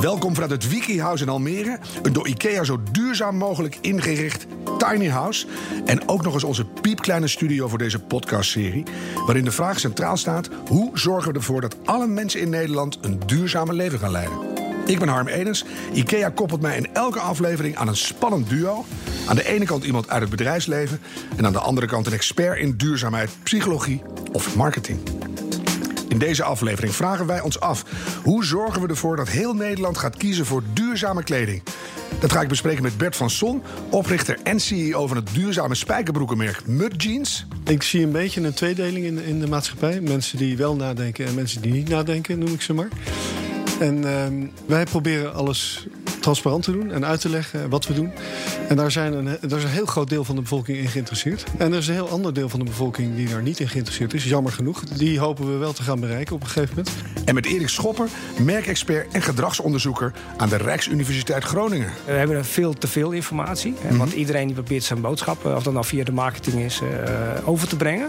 Welkom vanuit het Wiki House in Almere. Een door IKEA zo duurzaam mogelijk ingericht tiny house. En ook nog eens onze piepkleine studio voor deze podcastserie. Waarin de vraag centraal staat: hoe zorgen we ervoor dat alle mensen in Nederland een duurzame leven gaan leiden? Ik ben Harm Edens. IKEA koppelt mij in elke aflevering aan een spannend duo. Aan de ene kant iemand uit het bedrijfsleven. En aan de andere kant een expert in duurzaamheid, psychologie of marketing. In deze aflevering vragen wij ons af: hoe zorgen we ervoor dat heel Nederland gaat kiezen voor duurzame kleding? Dat ga ik bespreken met Bert van Son, oprichter en CEO van het duurzame spijkerbroekenmerk Mud Jeans. Ik zie een beetje een tweedeling in, in de maatschappij. Mensen die wel nadenken en mensen die niet nadenken, noem ik ze maar. En ehm, wij proberen alles transparant te doen en uit te leggen wat we doen. En daar, zijn een, daar is een heel groot deel van de bevolking in geïnteresseerd. En er is een heel ander deel van de bevolking die daar niet in geïnteresseerd is. Jammer genoeg. Die hopen we wel te gaan bereiken op een gegeven moment. En met Erik Schopper, merkexpert en gedragsonderzoeker aan de Rijksuniversiteit Groningen. We hebben veel te veel informatie. Mm Want iedereen die probeert zijn boodschap, of dat nou via de marketing is, uh, over te brengen.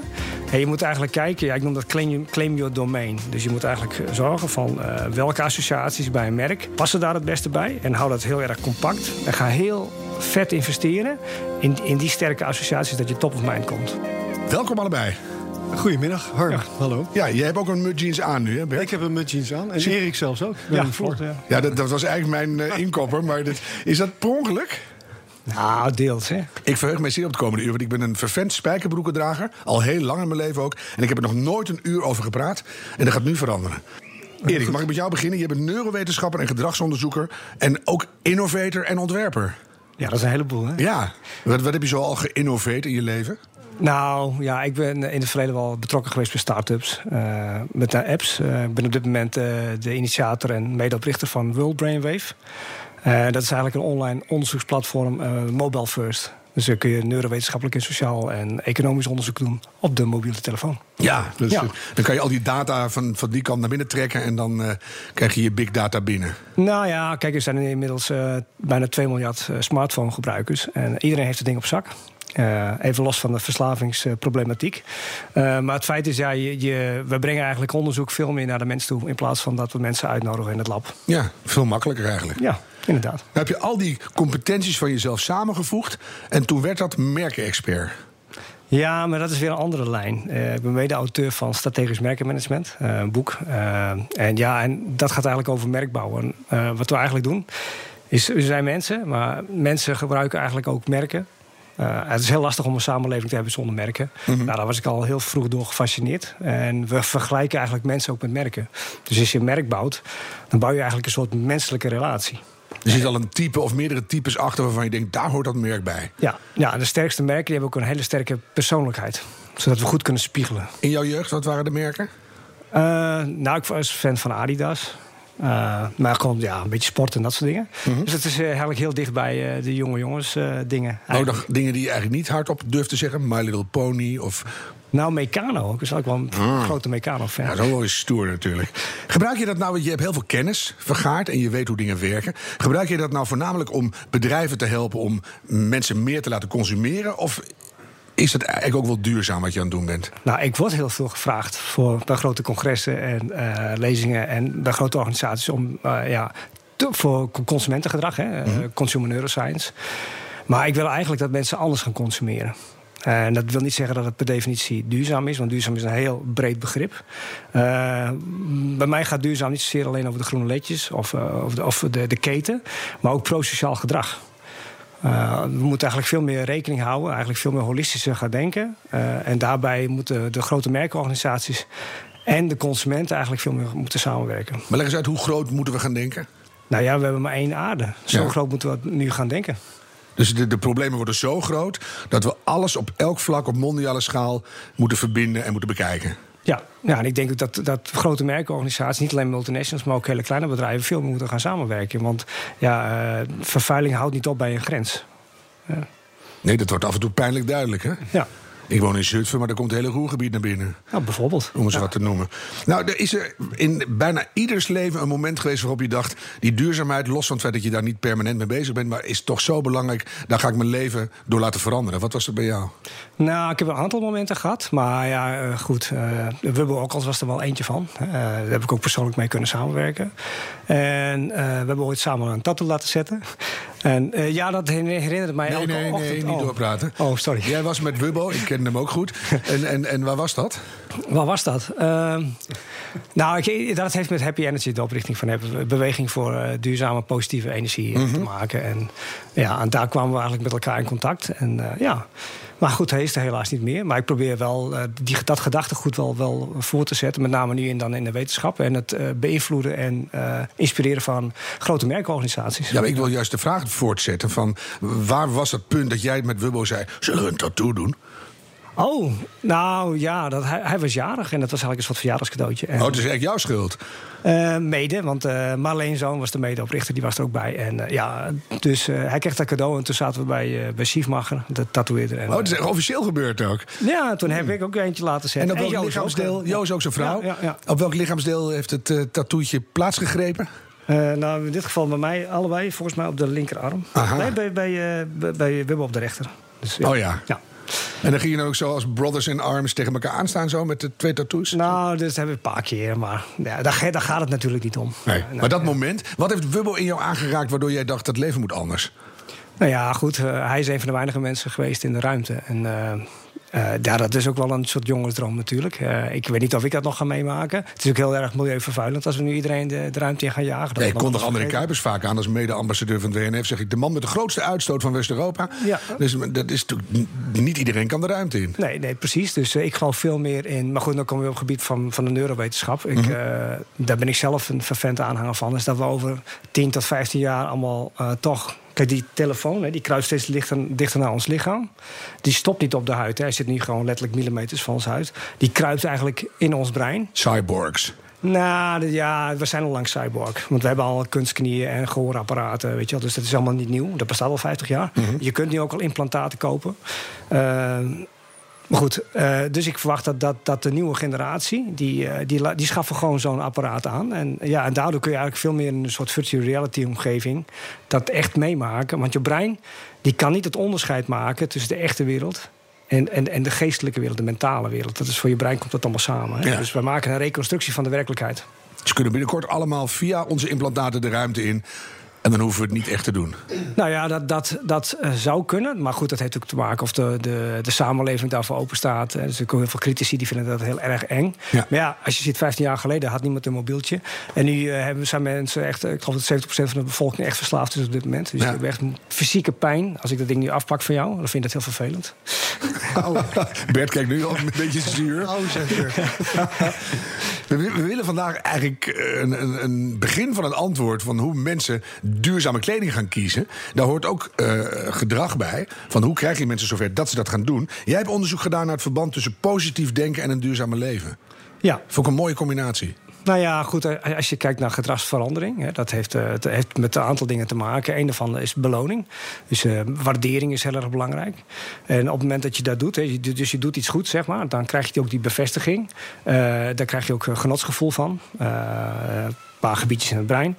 En je moet eigenlijk kijken, ja, ik noem dat claim, claim your domain. Dus je moet eigenlijk zorgen van uh, welke associaties bij een merk passen daar het beste bij. En hou dat heel erg compact. En ga heel vet investeren in, in die sterke associaties dat je top of mind komt. Welkom allebei. Goedemiddag, Harm. Ja. Hallo. Ja, jij hebt ook een mud jeans aan nu, hè Bert? Ik heb een mud jeans aan. En Erik zelfs ook. Ja. Ja, ja dat, dat, was eigenlijk mijn uh, inkopper. Maar dit, is dat per ongeluk? Nou, deels, hè. Ik verheug mij zeer op het komende uur, want ik ben een vervent spijkerbroekendrager. Al heel lang in mijn leven ook. En ik heb er nog nooit een uur over gepraat. En dat gaat nu veranderen. Erik, mag ik met jou beginnen? Je bent neurowetenschapper en gedragsonderzoeker. En ook innovator en ontwerper. Ja, dat is een heleboel, hè? Ja. Wat, wat heb je zo al geïnnoveerd in je leven? Nou, ja, ik ben in het verleden wel betrokken geweest bij start-ups. Uh, met de apps. Uh, ik ben op dit moment uh, de initiator en medeoprichter van World Brainwave. dat is eigenlijk een online onderzoeksplatform, mobile first. Dus dan kun je neurowetenschappelijk en sociaal en economisch onderzoek doen op de mobiele telefoon. Ja, dus ja. dan kan je al die data van, van die kant naar binnen trekken en dan uh, krijg je je big data binnen. Nou ja, kijk, er zijn inmiddels uh, bijna 2 miljard smartphone gebruikers en iedereen heeft het ding op zak. Uh, even los van de verslavingsproblematiek. Uh, maar het feit is, ja, je, je, we brengen eigenlijk onderzoek veel meer naar de mens toe... in plaats van dat we mensen uitnodigen in het lab. Ja, veel makkelijker eigenlijk. Ja, inderdaad. Dan heb je al die competenties van jezelf samengevoegd... en toen werd dat merkenexpert. Ja, maar dat is weer een andere lijn. Uh, ik ben mede-auteur van Strategisch Merkenmanagement, uh, een boek. Uh, en ja, en dat gaat eigenlijk over merkbouw. En wat we eigenlijk doen, is we zijn mensen, maar mensen gebruiken eigenlijk ook merken. Het is heel lastig om een samenleving te hebben zonder merken. Mm -hmm. nou, daar was ik al heel vroeg door gefascineerd. En we vergelijken eigenlijk mensen ook met merken. Dus als je een merk bouwt, dan bouw je eigenlijk een soort menselijke relatie. Er zit al een type of meerdere types achter waarvan je denkt, daar hoort dat merk bij. Ja, ja de sterkste merken die hebben ook een hele sterke persoonlijkheid. Zodat we goed kunnen spiegelen. In jouw jeugd, wat waren de merken? Uh, nou, ik was fan van Adidas. Uh, maar gewoon ja, een beetje sport en dat soort dingen. Mm -hmm. Dus het is uh, eigenlijk heel dicht bij uh, de jonge jongens dingen. Oh, nog dingen die je eigenlijk niet hardop durft te zeggen? My Little Pony of... Nou, Meccano. Ik is ook wel een mm. grote Meccano-fan. Ja, zo is stoer natuurlijk. Gebruik je dat nou, want je hebt heel veel kennis vergaard... en je weet hoe dingen werken. Gebruik je dat nou voornamelijk om bedrijven te helpen... om mensen meer te laten consumeren? Of is het eigenlijk ook wel duurzaam wat je aan het doen bent? Nou, ik word heel veel gevraagd voor, bij grote congressen en uh, lezingen en bij grote organisaties om uh, ja, te, voor consumentengedrag, hè, mm -hmm. uh, consumer neuroscience. Maar ik wil eigenlijk dat mensen anders gaan consumeren. En dat wil niet zeggen dat het per definitie duurzaam is, want duurzaam is een heel breed begrip. Uh, bij mij gaat duurzaam niet zozeer alleen over de groene ledjes of, uh, over de, of de, de keten, maar ook pro-sociaal gedrag. Uh, we moeten eigenlijk veel meer rekening houden, eigenlijk veel meer holistischer gaan denken. Uh, en daarbij moeten de grote merkorganisaties en de consumenten eigenlijk veel meer moeten samenwerken. Maar leg eens uit, hoe groot moeten we gaan denken? Nou ja, we hebben maar één aarde. Zo ja. groot moeten we nu gaan denken. Dus de, de, problemen worden zo groot dat we alles op elk vlak op mondiale schaal moeten verbinden en moeten bekijken. Ja, ja, en ik denk dat, dat grote merkorganisaties, niet alleen multinationals, maar ook hele kleine bedrijven, veel meer moeten gaan samenwerken. Want ja, uh, vervuiling houdt niet op bij een grens. Ja. Nee, dat wordt af en toe pijnlijk duidelijk, hè? Ja. Ik woon in Zutphen, maar er komt het hele Roergebied naar binnen. Nou, bijvoorbeeld. Om eens wat te noemen. Nou, er is er in bijna ieders leven een moment geweest waarop je dacht... die duurzaamheid, los van het feit dat je daar niet permanent mee bezig bent... maar is toch zo belangrijk, daar ga ik mijn leven door laten veranderen. Wat was er bij jou? Nou, ik heb een aantal momenten gehad. Maar ja, eh, goed, uh, Wubbel ook al was er wel eentje van. Uh, daar heb ik ook persoonlijk mee kunnen samenwerken. En we hebben ooit samen een tattoo laten zetten. En ja, dat herinnert mij nee, ook nee, ochtend. Nee, niet oh. doorpraten. Oh, sorry. Jij was met Wubbo, ik kende hem ook goed. En, en, en waar was dat? Waar was dat? Uh, nou, ik, dat heeft met Happy Energy, de oprichting van Happy, beweging voor uh, duurzame positieve energie mm -hmm. te maken. En, ja, en daar kwamen we eigenlijk met elkaar in contact. En ja. Maar goed, hij is er helaas niet meer. Maar ik probeer wel uh, die, dat gedachtegoed wel, wel voor te zetten. Met name nu in, dan in de wetenschap. En het uh, beïnvloeden en uh, inspireren van grote merkorganisaties. Ja, maar ik wil juist de vraag voortzetten: van waar was het punt dat jij met Wubbo zei: zullen we een tattoo doen? Oh, nou ja, dat, hij, hij, was jarig en dat was eigenlijk een soort verjaardagscadeautje. En, oh, het is echt jouw schuld? Uh, mede, want uh, Marleen Zoon was de medeoprichter, die was er ook bij. En uh, ja, dus hij kreeg dat cadeau en toen zaten we bij, bij Siefmacher, de tatoeëerder. En, oh, dat is echt officieel gebeurd ook? Ja, toen heb ik ook eentje laten zetten. En op welk lichaamsdeel, Jo is ook zijn vrouw, ja, ja, ja. op welk lichaamsdeel heeft het uh, tattoetje plaatsgegrepen? Uh, nou, in dit geval bij mij allebei, volgens mij op de linkerarm. Aha. Nee, bij, bij, bij, bij Wibbe op de rechter. Dus, oh ja. ja. En dan ging je dan ook zo als brothers in arms tegen elkaar aanstaan, zo met de twee tattoos? Nou, dat hebben we een paar keer, maar ja, daar, daar, gaat het natuurlijk niet om. Nee. Maar dat moment, wat heeft Wubbo in jou aangeraakt waardoor jij dacht dat leven moet anders? Nou ja, goed, uh, hij is een van de weinige mensen geweest in de ruimte. En uh, uh, ja, dat is ook wel een soort jongensdroom natuurlijk. Uh, ik weet niet of ik dat nog ga meemaken. Het is ook heel erg milieuvervuilend als we nu iedereen de, de ruimte in gaan jagen. Nee, ik kondig André Kuipers vaak aan als mede-ambassadeur van het WNF. Zeg ik, de man met de grootste uitstoot van West-Europa. Ja. Dus dat is niet iedereen kan de ruimte in. Nee, nee precies. Dus uh, ik geloof veel meer in... Maar goed, dan komen we op het gebied van, van de neurowetenschap. Ik, mm -hmm. daar ben ik zelf een vervent aanhanger van. Is dat we over 10 tot 15 jaar allemaal toch... Kijk, die telefoon hè, die kruist steeds dichter, dichter naar ons lichaam. Die stopt niet op de huid. Hè. Hij zit nu gewoon letterlijk millimeters van ons huid. Die kruipt eigenlijk in ons brein. Cyborgs. Nou, ja, we zijn al lang cyborg. Want we hebben al kunstknieën en gehoorapparaten. Weet je wel. Dus dat is allemaal niet nieuw. Dat bestaat al 50 jaar. Mhm. Mm -hmm. Je kunt nu ook al implantaten kopen. Uh, maar goed, uh, dus ik verwacht dat, dat, dat de nieuwe generatie... die, uh, die, die schaffen gewoon zo'n apparaat aan. En, ja, en daardoor kun je eigenlijk veel meer in een soort virtual reality omgeving... dat echt meemaken. Want je brein die kan niet het onderscheid maken tussen de echte wereld... En, en, en de geestelijke wereld, de mentale wereld. Dat is voor je brein komt dat allemaal samen. Hè? Ja. Dus we maken een reconstructie van de werkelijkheid. Ze kunnen binnenkort allemaal via onze implantaten de ruimte in... En dan hoeven we het niet echt te doen. Nou ja, dat, dat, dat uh, zou kunnen. Maar goed, dat heeft ook te maken of de, de, de samenleving daarvoor open staat. Er zijn ook heel veel critici die vinden dat heel erg eng. Ja. Maar ja, als je ziet, 15 jaar geleden had niemand een mobieltje. En nu uh, hebben, zijn mensen echt, ik geloof dat 70% van de bevolking echt verslaafd is op dit moment. Dus Ja. je hebt echt fysieke pijn. Als ik dat ding nu afpak van jou, dan vind ik dat heel vervelend. Bert kijkt nu al een beetje zuur. Oh, zeg je. We, we willen vandaag eigenlijk een, een, een begin van een antwoord van hoe mensen duurzame kleding gaan kiezen. Daar hoort ook uh, gedrag bij. Van hoe krijg je mensen zover dat ze dat gaan doen. Jij hebt onderzoek gedaan naar het verband tussen positief denken en een duurzame leven. Ja, Vond ik een mooie combinatie. Nou ja, goed, eh, als je kijkt naar gedragsverandering, hè, dat heeft, uh, het heeft met een aantal dingen te maken. Een daarvan is beloning. Dus uh, waardering is heel erg belangrijk. En op het moment dat je dat doet, hè, dus je doet iets goed, zeg maar, dan krijg je ook die bevestiging. Uh, daar krijg je ook een genotsgevoel van. Paar gebiedjes in het brein.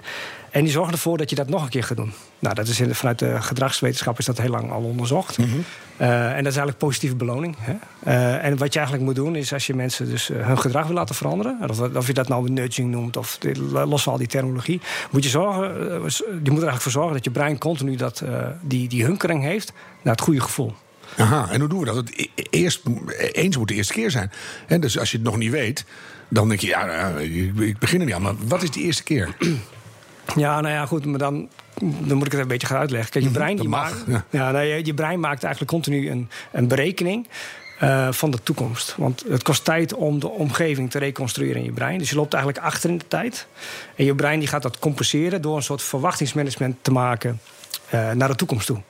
En die zorgen ervoor dat je dat nog een keer gaat doen. Nou, dat is in, vanuit de gedragswetenschap is dat heel lang al onderzocht. Mm -hmm. uh, en dat is eigenlijk positieve beloning. Hè? Uh, en wat je eigenlijk moet doen, is als je mensen dus uh, hun gedrag wil laten veranderen, of, of je dat nou nudging noemt, of los van al die terminologie, moet je zorgen, je moet er eigenlijk voor zorgen dat je brein continu dat, die, die hunkering heeft naar het goede gevoel. Aha, en hoe doen we dat? Het eerst, eens moet de eerste keer zijn. En dus als je het nog niet weet, dan denk je, ja, ik begin er niet aan. Maar wat is die eerste keer? Ja, nou ja, goed, maar dan, dan moet ik het een beetje gaan uitleggen. Kijk, je brein, die mag, maakt, ja. Ja, nou, je, je, brein maakt eigenlijk continu een, een berekening uh, van de toekomst. Want het kost tijd om de omgeving te reconstrueren in je brein. Dus je loopt eigenlijk achter in de tijd. En je brein die gaat dat compenseren door een soort verwachtingsmanagement te maken uh, naar de toekomst toe.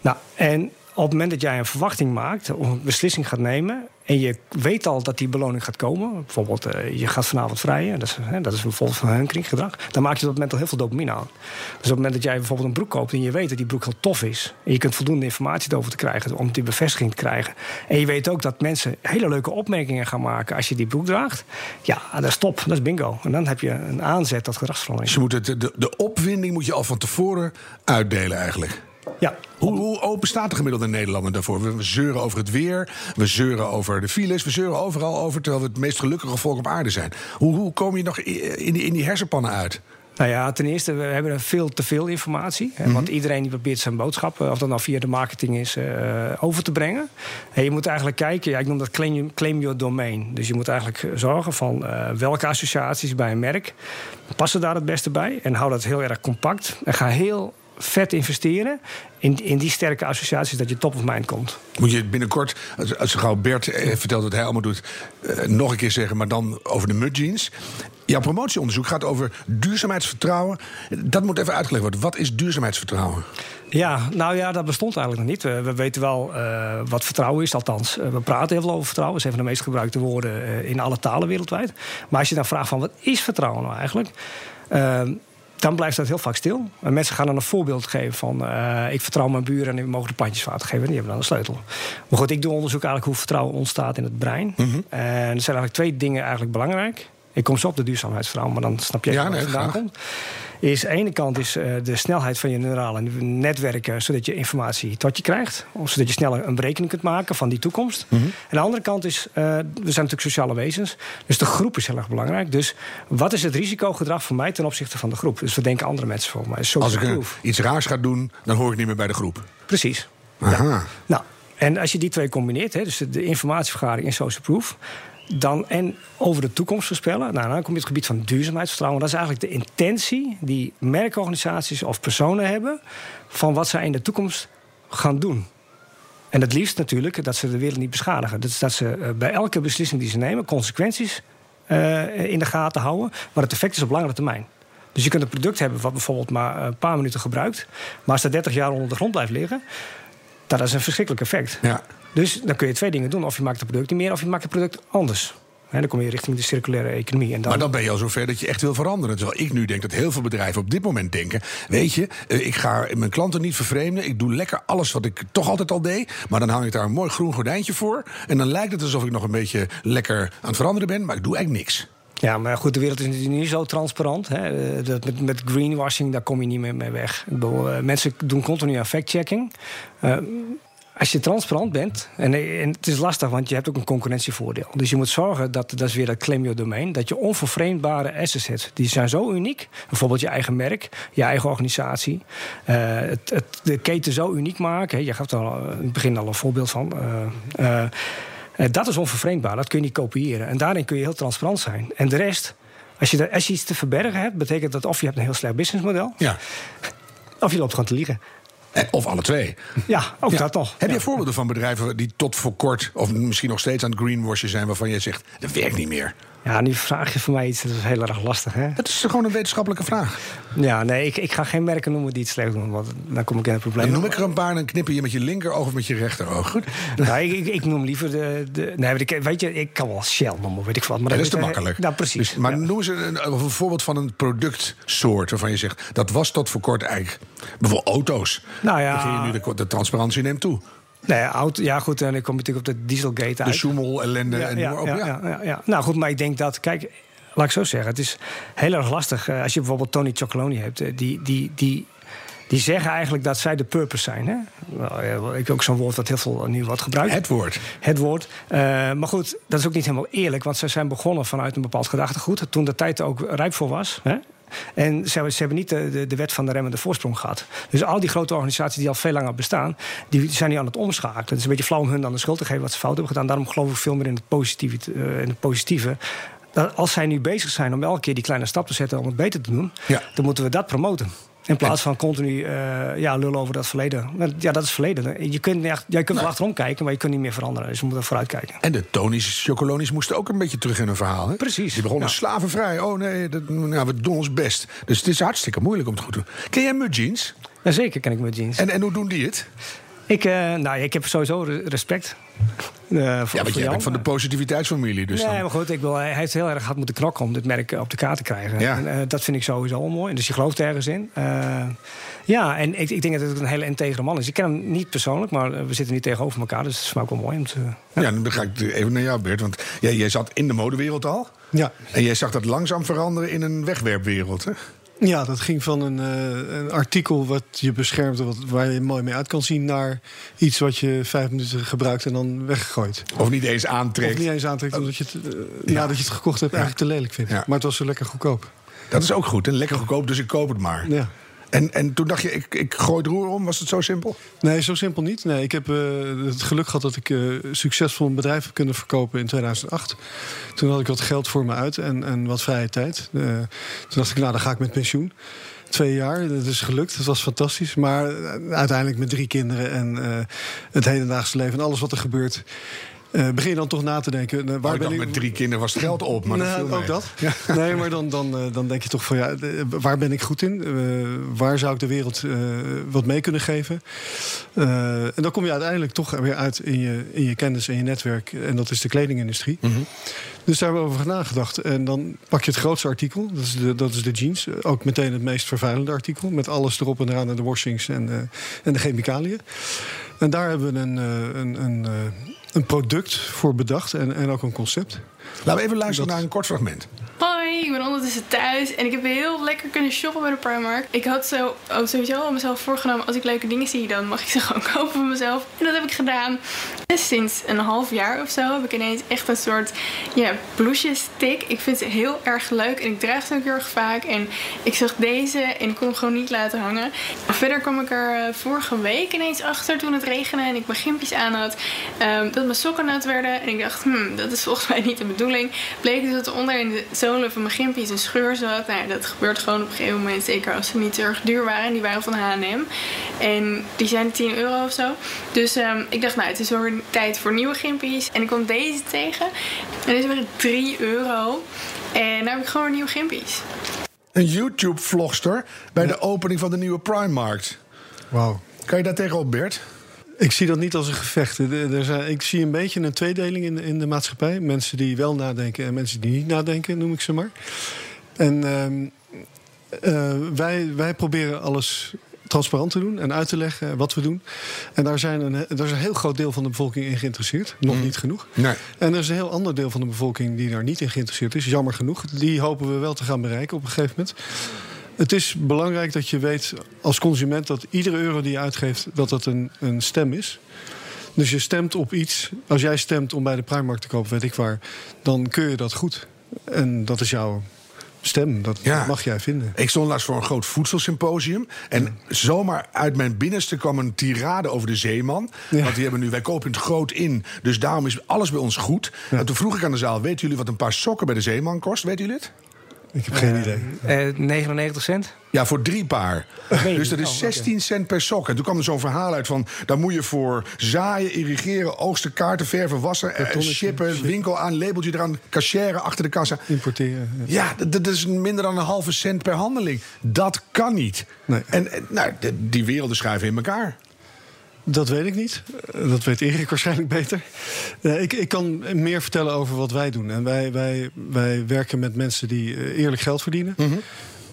Nou, en op het moment dat jij een verwachting maakt, of een beslissing gaat nemen. En je weet al dat die beloning gaat komen. bijvoorbeeld uh, je gaat vanavond vrijen, dat is, hè, dat is bijvoorbeeld van hunkringgedrag. dan maak je op dat moment al heel veel dopamine aan. Dus op het moment dat jij bijvoorbeeld een broek koopt. en je weet dat die broek heel tof is. en je kunt voldoende informatie erover te krijgen. om die bevestiging te krijgen. en je weet ook dat mensen hele leuke opmerkingen gaan maken. als je die broek draagt. ja, dat is top, dat is bingo. En dan heb je een aanzet tot gedragsverandering. Je moet de opwinding moet je al van tevoren uitdelen eigenlijk. Ja. Hoe, hoe, open staat de gemiddelde Nederlander daarvoor? We zeuren over het weer, we zeuren over de files, we zeuren overal over... terwijl we het meest gelukkige volk op aarde zijn. Hoe, hoe kom je nog in die, in die hersenpannen uit? Nou ja, ten eerste, we hebben veel te veel informatie. Hè, Want mhm. iedereen die probeert zijn boodschap, of dat nou via de marketing is, uh, over te brengen. En je moet eigenlijk kijken, ja, ik noem dat claim, claim your domain. Dus je moet eigenlijk zorgen van uh, welke associaties bij een merk passen daar het beste bij. En hou dat heel erg compact. En ga heel vet investeren in, in die sterke associaties dat je top of mind komt. Moet je binnenkort, als, als gauw Bert eh, vertelt wat hij allemaal doet, eh, nog een keer zeggen, maar dan over de mud jeans. Jouw promotieonderzoek gaat over duurzaamheidsvertrouwen. Dat moet even uitgelegd worden. Wat is duurzaamheidsvertrouwen? Ja, nou ja, dat bestond eigenlijk nog niet. We, weten wel uh, wat vertrouwen is, althans. we praten heel veel over vertrouwen. Dat is een van de meest gebruikte woorden in alle talen wereldwijd. Maar als je dan vraagt van wat is vertrouwen nou eigenlijk? Dan blijft dat heel vaak stil. En mensen gaan dan een voorbeeld geven van... Uh, ik vertrouw mijn buren en die mogen de pandjesvaart geven. En die hebben dan een sleutel. Maar goed, ik doe onderzoek eigenlijk hoe vertrouwen ontstaat in het brein. Mhm. En er zijn eigenlijk twee dingen eigenlijk belangrijk. Ik kom zo op de duurzaamheidsverhaal, maar dan snap je ja, waar het vandaan komt is aan de ene kant is uh, de snelheid van je neurale netwerken, zodat je informatie tot je krijgt. Of zodat je sneller een berekening kunt maken van die toekomst. Mm -hmm. En de andere kant is, uh, we zijn natuurlijk sociale wezens. Dus de groep is heel erg belangrijk. Dus wat is het risicogedrag voor mij ten opzichte van de groep? Dus wat denken andere mensen voor mij? Als ik iets raars ga doen, dan hoor ik niet meer bij de groep. Precies. Aha. Nou, en als je die twee combineert, hè, dus de informatievergaring en social proof dan, en over de toekomst voorspellen. Nou, dan kom je het gebied van duurzaamheidsvertrouwen. Dat is eigenlijk de intentie die merkorganisaties of personen hebben van wat zij in de toekomst gaan doen. En het liefst natuurlijk dat ze de wereld niet beschadigen. Dus dat ze eh, bij elke beslissing die ze nemen consequenties uh, in de gaten houden, maar het effect is op langere termijn. Dus je kunt een product hebben wat bijvoorbeeld maar een paar minuten gebruikt, maar als dat 30 jaar onder de grond blijft liggen, dat is een verschrikkelijk effect. Ja. Dus dan kun je twee dingen doen. Of je maakt het product niet meer, of je maakt het product anders. En dan kom je richting de circulaire economie. En dan... Maar dan ben je al zover dat je echt wil veranderen. Terwijl ik nu denk dat heel veel bedrijven op dit moment denken... weet je, eh, ik ga mijn klanten niet vervreemden. Ik doe lekker alles wat ik toch altijd al deed. Maar dan hang ik daar een mooi groen gordijntje voor. En dan lijkt het alsof ik nog een beetje lekker aan het veranderen ben. Maar ik doe eigenlijk niks. Ja, maar goed, de wereld is natuurlijk niet zo transparant. Hè. Dat met, met greenwashing, daar kom je niet meer mee weg. Ik bedoel, eh, mensen doen continu aan fact-checking. Uh, als je transparant bent, en, en, het is lastig, want je hebt ook een concurrentievoordeel. Dus je moet zorgen dat, dat is weer dat claim your domain, dat je onvervreemdbare assets hebt. Die zijn zo uniek, bijvoorbeeld je eigen merk, je eigen organisatie. Uh, het, het, de keten zo uniek maken. Je gaf er al in het begin al een voorbeeld van. Uh, uh, dat is onvervreemdbaar, dat kun je niet kopiëren. En daarin kun je heel transparant zijn. En de rest, als je, als je iets te verbergen hebt, betekent dat of je hebt een heel slecht businessmodel, ja. of je loopt gewoon te liegen. Eh, of alle twee. Ja, ook dat toch. Heb je voorbeelden van bedrijven die tot voor kort... of misschien nog steeds aan het greenwashen zijn... waarvan je zegt, dat werkt niet meer? Ja, nu vraag je voor mij iets, dat is heel erg lastig. Hè? Dat is gewoon een wetenschappelijke vraag. Ja, nee, ik, ik ga geen merken noemen die het slecht doen, want dan kom ik in het probleem. En noem ik er een paar, dan knipper je met je linkeroog of met je rechteroog. Goed. Nou, ik, ik, noem liever de... de nee, weet je, ik kan wel Shell noemen, weet ik wat. Maar dat, is te makkelijk. Nou, precies. Dus, maar ja. noem eens een, een, voorbeeld van een productsoort waarvan je zegt... dat was tot voor kort eigenlijk... bijvoorbeeld auto's. Nou ja... Dan je nu de, de transparantie neemt toe. Nee, auto, ja goed, en ik kom natuurlijk op de Dieselgate uit. De Schummel, ellende ja, en ja, op, ja, ja. Ja, Nou goed, maar ik denk dat, kijk, laat ik zo zeggen, het is heel erg lastig. Uh, als je bijvoorbeeld Tony Chocoloni hebt, uh, die, die, die, die zeggen eigenlijk dat zij de purpose zijn. Hè? Nou, ik ook zo'n woord dat heel veel nu wordt gebruikt. Het woord. Het woord. Uh, maar goed, dat is ook niet helemaal eerlijk, want ze zijn begonnen vanuit een bepaald gedachtegoed. Toen de tijd er ook rijp voor was. Hè? En ze hebben, ze hebben niet de, de, de, wet van de remmende voorsprong gehad. Dus al die grote organisaties die al veel langer bestaan, die zijn nu aan het omschakelen. Het is een beetje flauw om hun dan de schuld te geven wat ze fout hebben gedaan. Daarom geloof ik veel meer in het positieve. Uh, in het positieve. Dat als zij nu bezig zijn om elke keer die kleine stap te zetten om het beter te doen, ja. dan moeten we dat promoten. In plaats van continu uh, ja, lullen over dat verleden. Ja, dat is verleden. Je kunt, echt, jij kunt wel achterom kijken, maar je kunt niet meer veranderen. Dus we moeten vooruit kijken. En de Tony's Chocolonies moesten ook een beetje terug in hun verhaal. Hè? Precies. Die begonnen ja. slavenvrij. Oh nee, dat, nou, we doen ons best. Dus het is hartstikke moeilijk om het goed te doen. Ken jij Mud Jeans? Jazeker ken ik Mud Jeans. En, en hoe doen die het? Ik, uh, nou, ik heb sowieso respect. Uh, voor, ja, want jij bent van de positiviteitsfamilie. Dus nee, dan... maar goed, ik wil, hij heeft heel erg hard moeten knokken om dit merk op de kaart te krijgen. Ja. En, uh, dat vind ik sowieso al mooi. Dus je gelooft ergens in. Ja, en ik, ik, denk dat het een hele integere man is. Ik ken hem niet persoonlijk, maar we zitten niet tegenover elkaar. Dus het is ook wel mooi om te... Ja, ja dan ga ik even naar jou, Bert. Want jij, jij zat in de modewereld al. Ja. En jij zag dat langzaam veranderen in een wegwerpwereld, hè? Ja, dat ging van een, uh, een artikel wat je beschermt, wat, waar je mooi mee uit kan zien, naar iets wat je vijf minuten gebruikt en dan weggooit. Of niet eens aantrekt. Of niet eens aantrekt, omdat je het, uh, ja. nadat je het gekocht hebt, eigenlijk te lelijk vindt. Ja. Maar het was zo lekker goedkoop. Dat is ook goed, en lekker goedkoop, dus ik koop het maar. Ja. En, en toen dacht je, ik, ik gooi het roer om. Was het zo simpel? Nee, zo simpel niet. Nee, ik heb uh, het geluk gehad dat ik uh, succesvol een bedrijf heb kunnen verkopen in 2008. Toen had ik wat geld voor me uit en, en wat vrije tijd. Uh, toen dacht ik, nou, dan ga ik met pensioen. Twee jaar, dat is gelukt. Dat was fantastisch. Maar uiteindelijk met drie kinderen en het hedendaagse leven en alles wat er gebeurt. Uh, begin je dan toch na te denken. Uh, waar oh, ben ik met drie kinderen was het geld op. Maar nou, dat ook dat. Ja. Nee, maar dan, dan, uh, dan denk je toch van ja, waar ben ik goed in? waar zou ik de wereld wat mee kunnen geven? en dan kom je uiteindelijk toch weer uit in je, in je kennis en je netwerk. En dat is de kledingindustrie. Mm -hmm. Dus daar hebben we over nagedacht. En dan pak je het grootste artikel, dat is de, dat is de jeans. Ook meteen het meest vervuilende artikel. Met alles erop en eraan en de washings en, en de chemicaliën. En daar hebben we een, een, een, een product voor bedacht en, en ook een concept. Laten we even luisteren dat... naar een kort fragment. Hoi, ik ben ondertussen thuis en ik heb heel lekker kunnen shoppen bij de Primark. Ik had zo oh, sowieso al mezelf voorgenomen, als ik leuke dingen zie, dan mag ik ze gewoon kopen voor mezelf. En dat heb ik gedaan. En sinds een half jaar of zo heb ik ineens echt een soort ja, blouses stick. Ik vind ze heel erg leuk en ik draag ze ook heel erg vaak. En ik zag deze en ik kon hem gewoon niet laten hangen. Verder kwam ik er uh, vorige week ineens achter toen het regende en ik mijn gimpjes aan had. Um, dat mijn sokken nat werden. En ik dacht, hmm, dat is volgens mij niet de bedoeling. Bleek dus dat er onder in de zolen van mijn gimpjes een scheur zat. Nou, dat gebeurt gewoon op een gegeven moment. Zeker als ze niet erg duur waren. Die waren van H&M. En die zijn 10 euro of zo. Dus um, ik dacht, nou, het is weer tijd voor nieuwe gimpjes. En ik kwam deze tegen. En deze waren 3 euro. En nu heb ik gewoon nieuwe gimpjes. Een YouTube-vlogster bij de opening van de nieuwe Primark. Wauw. Kan je daar tegenop, Bert? Ik zie dat niet als een gevecht. Er zijn, ik zie een beetje een tweedeling in, in de maatschappij. Mensen die wel nadenken en mensen die niet nadenken, noem ik ze maar. En uh, uh, wij, wij proberen alles transparant te doen en uit te leggen wat we doen. En daar, zijn een, daar is een heel groot deel van de bevolking in geïnteresseerd. Nog mm. niet genoeg. Nee. En er is een heel ander deel van de bevolking die daar niet in geïnteresseerd is. Jammer genoeg. Die hopen we wel te gaan bereiken op een gegeven moment. Het is belangrijk dat je weet als consument dat iedere euro die je uitgeeft, dat dat een, een stem is. Dus je stemt op iets. Als jij stemt om bij de Primark te kopen, weet ik waar, dan keur je dat goed. En dat is jouw stem. Dat Ja. mag jij vinden. Ik stond laatst voor een groot voedselsymposium. En zomaar uit mijn binnenste kwam een tirade over de zeeman. Ja. Want die hebben nu, wij kopen het groot in. Dus daarom is alles bij ons goed. En toen vroeg ik aan de zaal: weten jullie wat een paar sokken bij de zeeman kost? Weten jullie het? Ik heb geen idee. Eh, 99 cent? Ja, voor drie paar. Dus dat is oké. 16 cent per sok. En toen kwam er zo'n verhaal uit van... daar moet je voor zaaien, irrigeren, oogsten, kaarten, verven, wassen... eh, shippen, winkel aan, labeltje eraan, cashieren achter de kassa. Importeren. ja. Ja, dat, is minder dan een halve cent per handeling. Dat kan niet. Nee. En eh, nou, die werelden schuiven in elkaar. Dat weet ik niet. Eh, Dat weet Erik waarschijnlijk beter. Eh, ik, ik kan meer vertellen over wat wij doen. En wij, wij, wij werken met mensen die eh, eerlijk geld verdienen.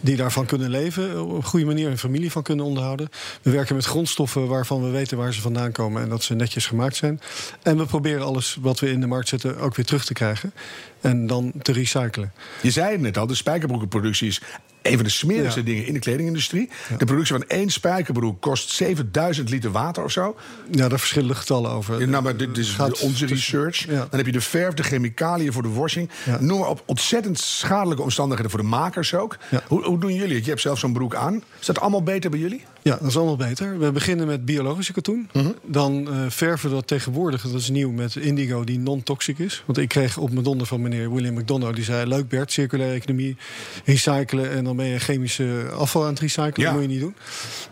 Die daarvan kunnen leven, op een goede manier een familie van kunnen onderhouden. We werken met grondstoffen waarvan we weten waar ze vandaan komen en dat ze netjes gemaakt zijn. En we proberen alles wat we in de markt zetten ook weer terug te krijgen. En dan te recyclen. Je zei het net al, de spijkerbroekenproductie is een van de smerigste Ja. dingen in de kledingindustrie. De productie van één spijkerbroek kost 7000 liter water of zo. Ja, daar verschillende getallen over. Ja, nou, maar dit is Gaat onze research. Dan heb je de verf, de chemicaliën voor de washing. Noem maar op. Ontzettend schadelijke omstandigheden voor de makers ook. Hoe, hoe doen jullie het? Je hebt zelf zo'n broek aan. Is dat allemaal beter bij jullie? Ja, dat is allemaal beter. We beginnen met biologische katoen. Mhm. Dan eh, verven we dat tegenwoordig, dat is nieuw, met indigo die non-toxic is. Want ik kreeg op mijn donder van meneer William McDonough. Die zei, leuk Bert, circulaire economie, recyclen... en dan ben je chemische afval aan het recyclen. Ja. Dat moet je niet doen.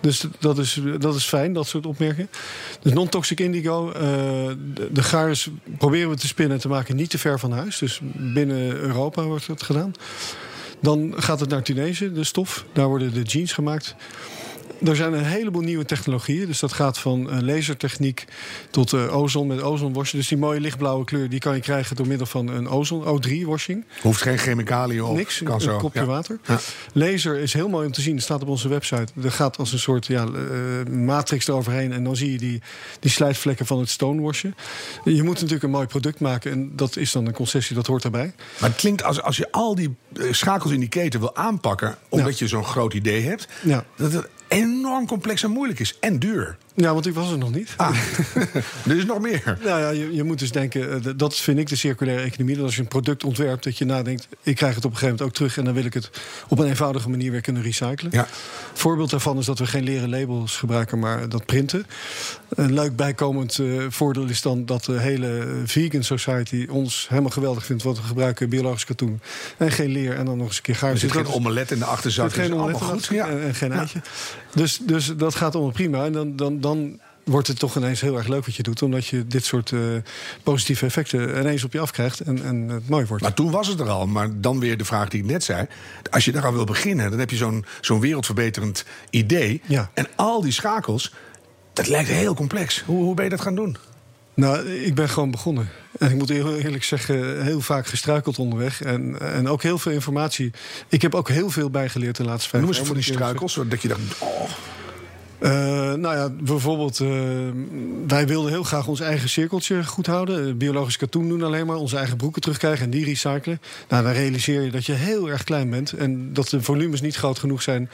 Dus dat is, dat is fijn, dat soort opmerkingen. Dus non-toxic indigo. eh, de, de gaars proberen we te spinnen en te maken niet te ver van huis. Dus binnen Europa wordt dat gedaan. Dan gaat het naar Tunesië, de stof. Daar worden de jeans gemaakt. Er zijn een heleboel nieuwe technologieën. Dus dat gaat van uh, lasertechniek tot uh, ozon met ozonwashing. Dus die mooie lichtblauwe kleur die kan je krijgen door middel van een ozon O3-washing. Hoeft geen chemicaliën op. Niks, kan een, zo. kopje Ja. water. Ja. Laser is heel mooi om te zien. Het staat op onze website. Er gaat als een soort ja, eh, matrix eroverheen. En dan zie je die, die slijtvlekken van het stonewashen. Je moet natuurlijk een mooi product maken. En dat is dan een concessie, dat hoort daarbij. Maar het klinkt als, als je al die eh, schakels in die keten wil aanpakken... omdat je zo'n groot idee hebt... Ja. dat enorm complex en moeilijk is. En duur. Ja, want ik was er nog niet. Ah, er is nog meer. Nou ja, je, je moet dus denken, eh, dat vind ik de circulaire economie. Dat als je een product ontwerpt, dat je nadenkt... ik krijg het op een gegeven moment ook terug... en dan wil ik het op een eenvoudige manier weer kunnen recyclen. Ja. Voorbeeld daarvan is dat we geen leren labels gebruiken, maar dat printen. Een leuk bijkomend eh, voordeel is dan dat de hele vegan society... ons helemaal geweldig vindt, want we gebruiken biologisch katoen... en geen leer en dan nog eens een keer gaar. Er zit Dus geen omelet in de achterzak. er zit geen allemaal omelet goed. en geen eitje. Dus, dus dat gaat allemaal prima. En dan, dan, dan wordt het toch ineens heel erg leuk wat je doet. Omdat je dit soort eh, positieve effecten ineens op je afkrijgt. En, en het mooi wordt. Maar toen was het er al. Maar dan weer de vraag die ik net zei. Als je daar al wil beginnen, dan heb je zo'n zo'n wereldverbeterend idee. Ja. En al die schakels, dat lijkt heel complex. Hoe, hoe ben je dat gaan doen? Nou, ik ben gewoon begonnen. En ik moet eerlijk zeggen, heel vaak gestruikeld onderweg. En, en ook heel veel informatie. Ik heb ook heel veel bijgeleerd de laatste vijf Noem eens jaar. van die struikels, zodat je dacht... Oh, Eh, nou ja, bijvoorbeeld, eh, wij wilden heel graag ons eigen cirkeltje goed houden. Eh, Biologisch katoen doen alleen maar, onze eigen broeken terugkrijgen en die recyclen. Nou, dan realiseer je dat je heel erg klein bent en dat de volumes niet groot genoeg zijn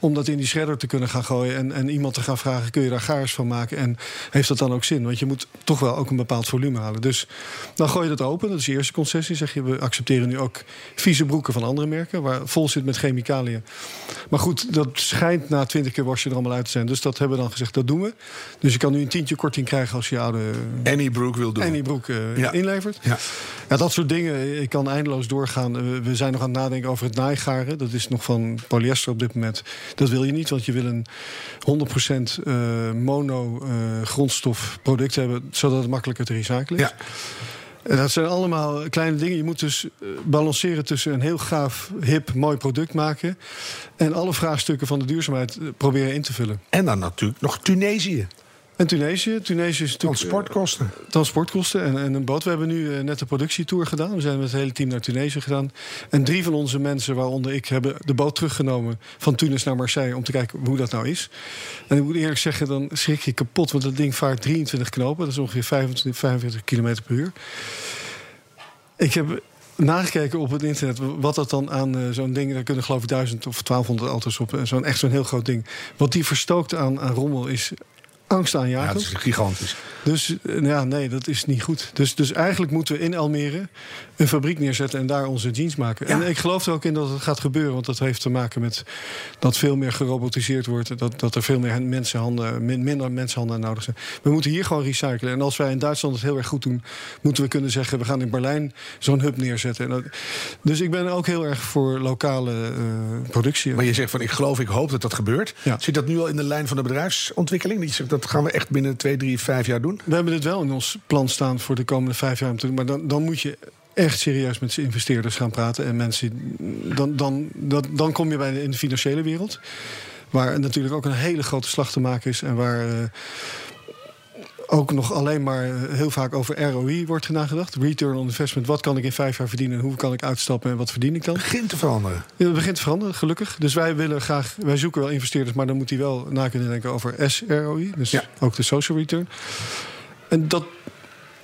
om dat in die shredder te kunnen gaan gooien en, en iemand te gaan vragen: kun je daar gaars van maken? En heeft dat dan ook zin? Want je moet toch wel ook een bepaald volume halen. Dus dan gooi je dat open, dat is de eerste concessie. Zeg je, we accepteren nu ook vieze broeken van andere merken, waar vol zit met chemicaliën. Maar goed, dat schijnt na twintig keer wasje er allemaal uit te zijn. Dus dat hebben we dan gezegd, dat doen we. Dus je kan nu een tientje korting krijgen als je oude Annie Broek wil doen. en die broek eh, Ja. inlevert. Ja. Ja, dat soort dingen. Ik kan eindeloos doorgaan. Eh, We zijn nog aan het nadenken over het naaigaren. Dat is nog van polyester op dit moment. Dat wil je niet, want je wil een 100% eh, mono eh, grondstof product hebben... zodat het makkelijker te recyclen is. Ja. Dat zijn allemaal kleine dingen. Je moet dus eh, balanceren tussen een heel gaaf, hip, mooi product maken... en alle vraagstukken van de duurzaamheid eh, proberen in te vullen. En dan natuurlijk nog Tunesië. En Tunesië. Tunesië is natuurlijk... Transportkosten. transportkosten en, en een boot. We hebben nu eh, net de productietour gedaan. We zijn met het hele team naar Tunesië gedaan. En drie van onze mensen, waaronder ik, hebben de boot teruggenomen van Tunis naar Marseille om te kijken hoe dat nou is. En ik moet eerlijk zeggen, dan schrik je kapot, want dat ding vaart 23 knopen. Dat is ongeveer 25, 45 km per uur. Ik heb nagekeken op het internet wat dat dan aan eh, zo'n ding... daar kunnen geloof ik 1000 of 1200 auto's op. Zo'n echt zo'n heel groot ding. Wat die verstookt aan, aan rommel is Ja, angstaanjagend. dat is gigantisch. Dus eh, ja, nee, dat is niet goed. Dus, dus eigenlijk moeten we in Almere een fabriek neerzetten en daar onze jeans maken. Ja. En ik geloof er ook in dat het gaat gebeuren, want dat heeft te maken met dat veel meer gerobotiseerd wordt. Dat, dat er veel meer mensenhanden, min- minder mensenhanden nodig zijn. We moeten hier gewoon recyclen. En als wij in Duitsland het heel erg goed doen, moeten we kunnen zeggen: we gaan in Berlijn zo'n hub neerzetten. En dat- dus ik ben ook heel erg voor lokale eh, productie. Maar je zegt van ik geloof, ik hoop dat dat gebeurt. Ja. Zit dat nu al in de lijn van de bedrijfsontwikkeling? Dat je zegt, dat gaan we echt binnen twee, drie, vijf jaar doen? We hebben dit wel in ons plan staan voor de komende vijf jaar. Maar dan, dan moet je echt serieus met investeerders gaan praten. En mensen, dan, dan, dat, dan kom je bij de, in de financiële wereld. Waar natuurlijk ook een hele grote slag te maken is. En waar eh, ook nog alleen maar eh, heel vaak over ROI wordt nagedacht. Return on investment. Wat kan ik in vijf jaar verdienen? En hoe kan ik uitstappen? En wat verdien ik dan? Begint te veranderen. Ja, Het begint te veranderen, gelukkig. Dus wij willen graag, wij zoeken wel investeerders, maar dan moet die wel na kunnen denken over SROI. Dus Ja. ook de social return. En dat.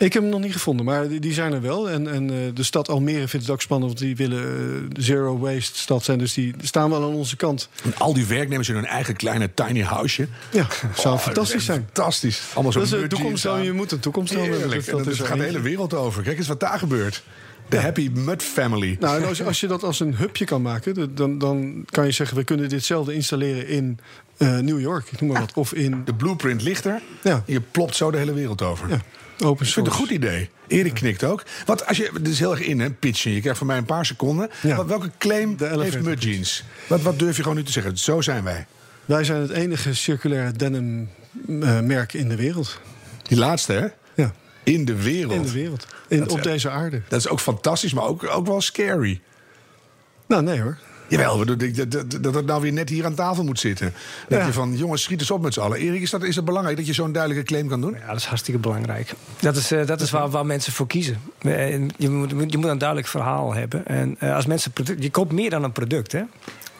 Ik heb hem nog niet gevonden, maar die, die zijn er wel. En, en eh, de stad Almere vindt het ook spannend, want die willen eh, zero waste stad zijn. Dus die staan wel aan onze kant. En al die werknemers in hun eigen kleine tiny houseje. Ja, zou Oh, fantastisch zijn. Fantastisch. Allemaal zo Dat is de toekomst, je moet een toekomst hebben. Heerlijk. En Dat, dat, is gaat de hele wereld over. Kijk eens wat daar gebeurt. De Happy Mud Family. Nou, en als, als je dat als een hubje kan maken, dan, dan kan je zeggen: we kunnen ditzelfde installeren in eh, New York, ik noem maar wat. Of in De blueprint ligt er. Ja. Je plopt zo de hele wereld over. ja, open Ik vind het een source. goed idee. Erik knikt ook. Want als je, dit is heel erg in, hè, pitchen. Je krijgt van mij een paar seconden. Ja. Wat, welke claim heeft Mud. Jeans? Wat, wat durf je gewoon nu te zeggen? Zo zijn wij. Wij zijn het enige circulaire denim eh, merk in de wereld. Die laatste, hè? Ja, In de wereld. in de wereld. In, Dat op echt- deze aarde. Dat is ook fantastisch, maar ook, ook wel scary. Nou, nee hoor. Jawel, dat, dat, dat, dat het nou weer net hier aan tafel moet zitten. Dat Ja. je van, jongens, schiet eens op met z'n allen. Erik, is, dat, is het belangrijk dat je zo'n duidelijke claim kan doen? Ja, dat is hartstikke belangrijk. Dat is, eh, dat is waar, waar mensen voor kiezen. Eh, Je moet, je moet een duidelijk verhaal hebben. En eh, als mensen product, je koopt meer dan een product, hè?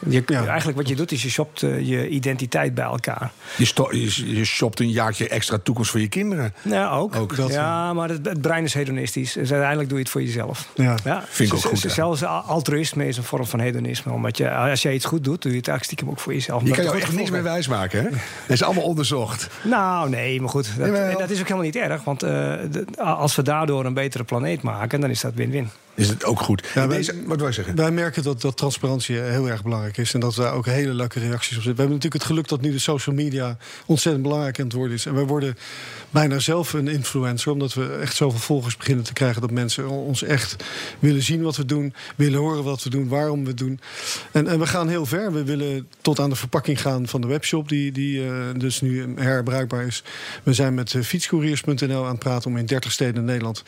Je, Ja. Eigenlijk wat je doet is je shopt eh, je identiteit bij elkaar. Je, je, je shopt een jaartje extra toekomst voor je kinderen. Ja, ook. Ook dat, ja, maar het, het brein is hedonistisch. Dus uiteindelijk doe je het voor jezelf. Ja. Ja, Vind ik ook z- goed. Zelfs al- altruïsme is een vorm van hedonisme. Omdat je, als jij iets goed doet, doe je het eigenlijk stiekem ook voor jezelf. Je kan goed echt niks meer wijsmaken, hè? Dat is allemaal onderzocht. Nou, nee, maar goed. Dat, en dat is ook helemaal niet erg. Want eh, als we daardoor een betere planeet maken, dan is dat win-win. Is het ook goed. Ja, wij- deze, wat wil zeggen? Wij merken dat, dat transparantie heel erg belangrijk is. En dat daar ook hele leuke reacties op zitten. We hebben natuurlijk het geluk dat nu de social media ontzettend belangrijk aan het worden is. En wij worden bijna zelf een influencer. Omdat we echt zoveel volgers beginnen te krijgen. Dat mensen ons echt willen zien wat we doen. Willen horen wat we doen. Waarom we het doen. En, en we gaan heel ver. We willen tot aan de verpakking gaan van de webshop. Die, die eh, dus nu herbruikbaar is. We zijn met eh, fietscouriers.nl aan het praten. Om in 30 steden in Nederland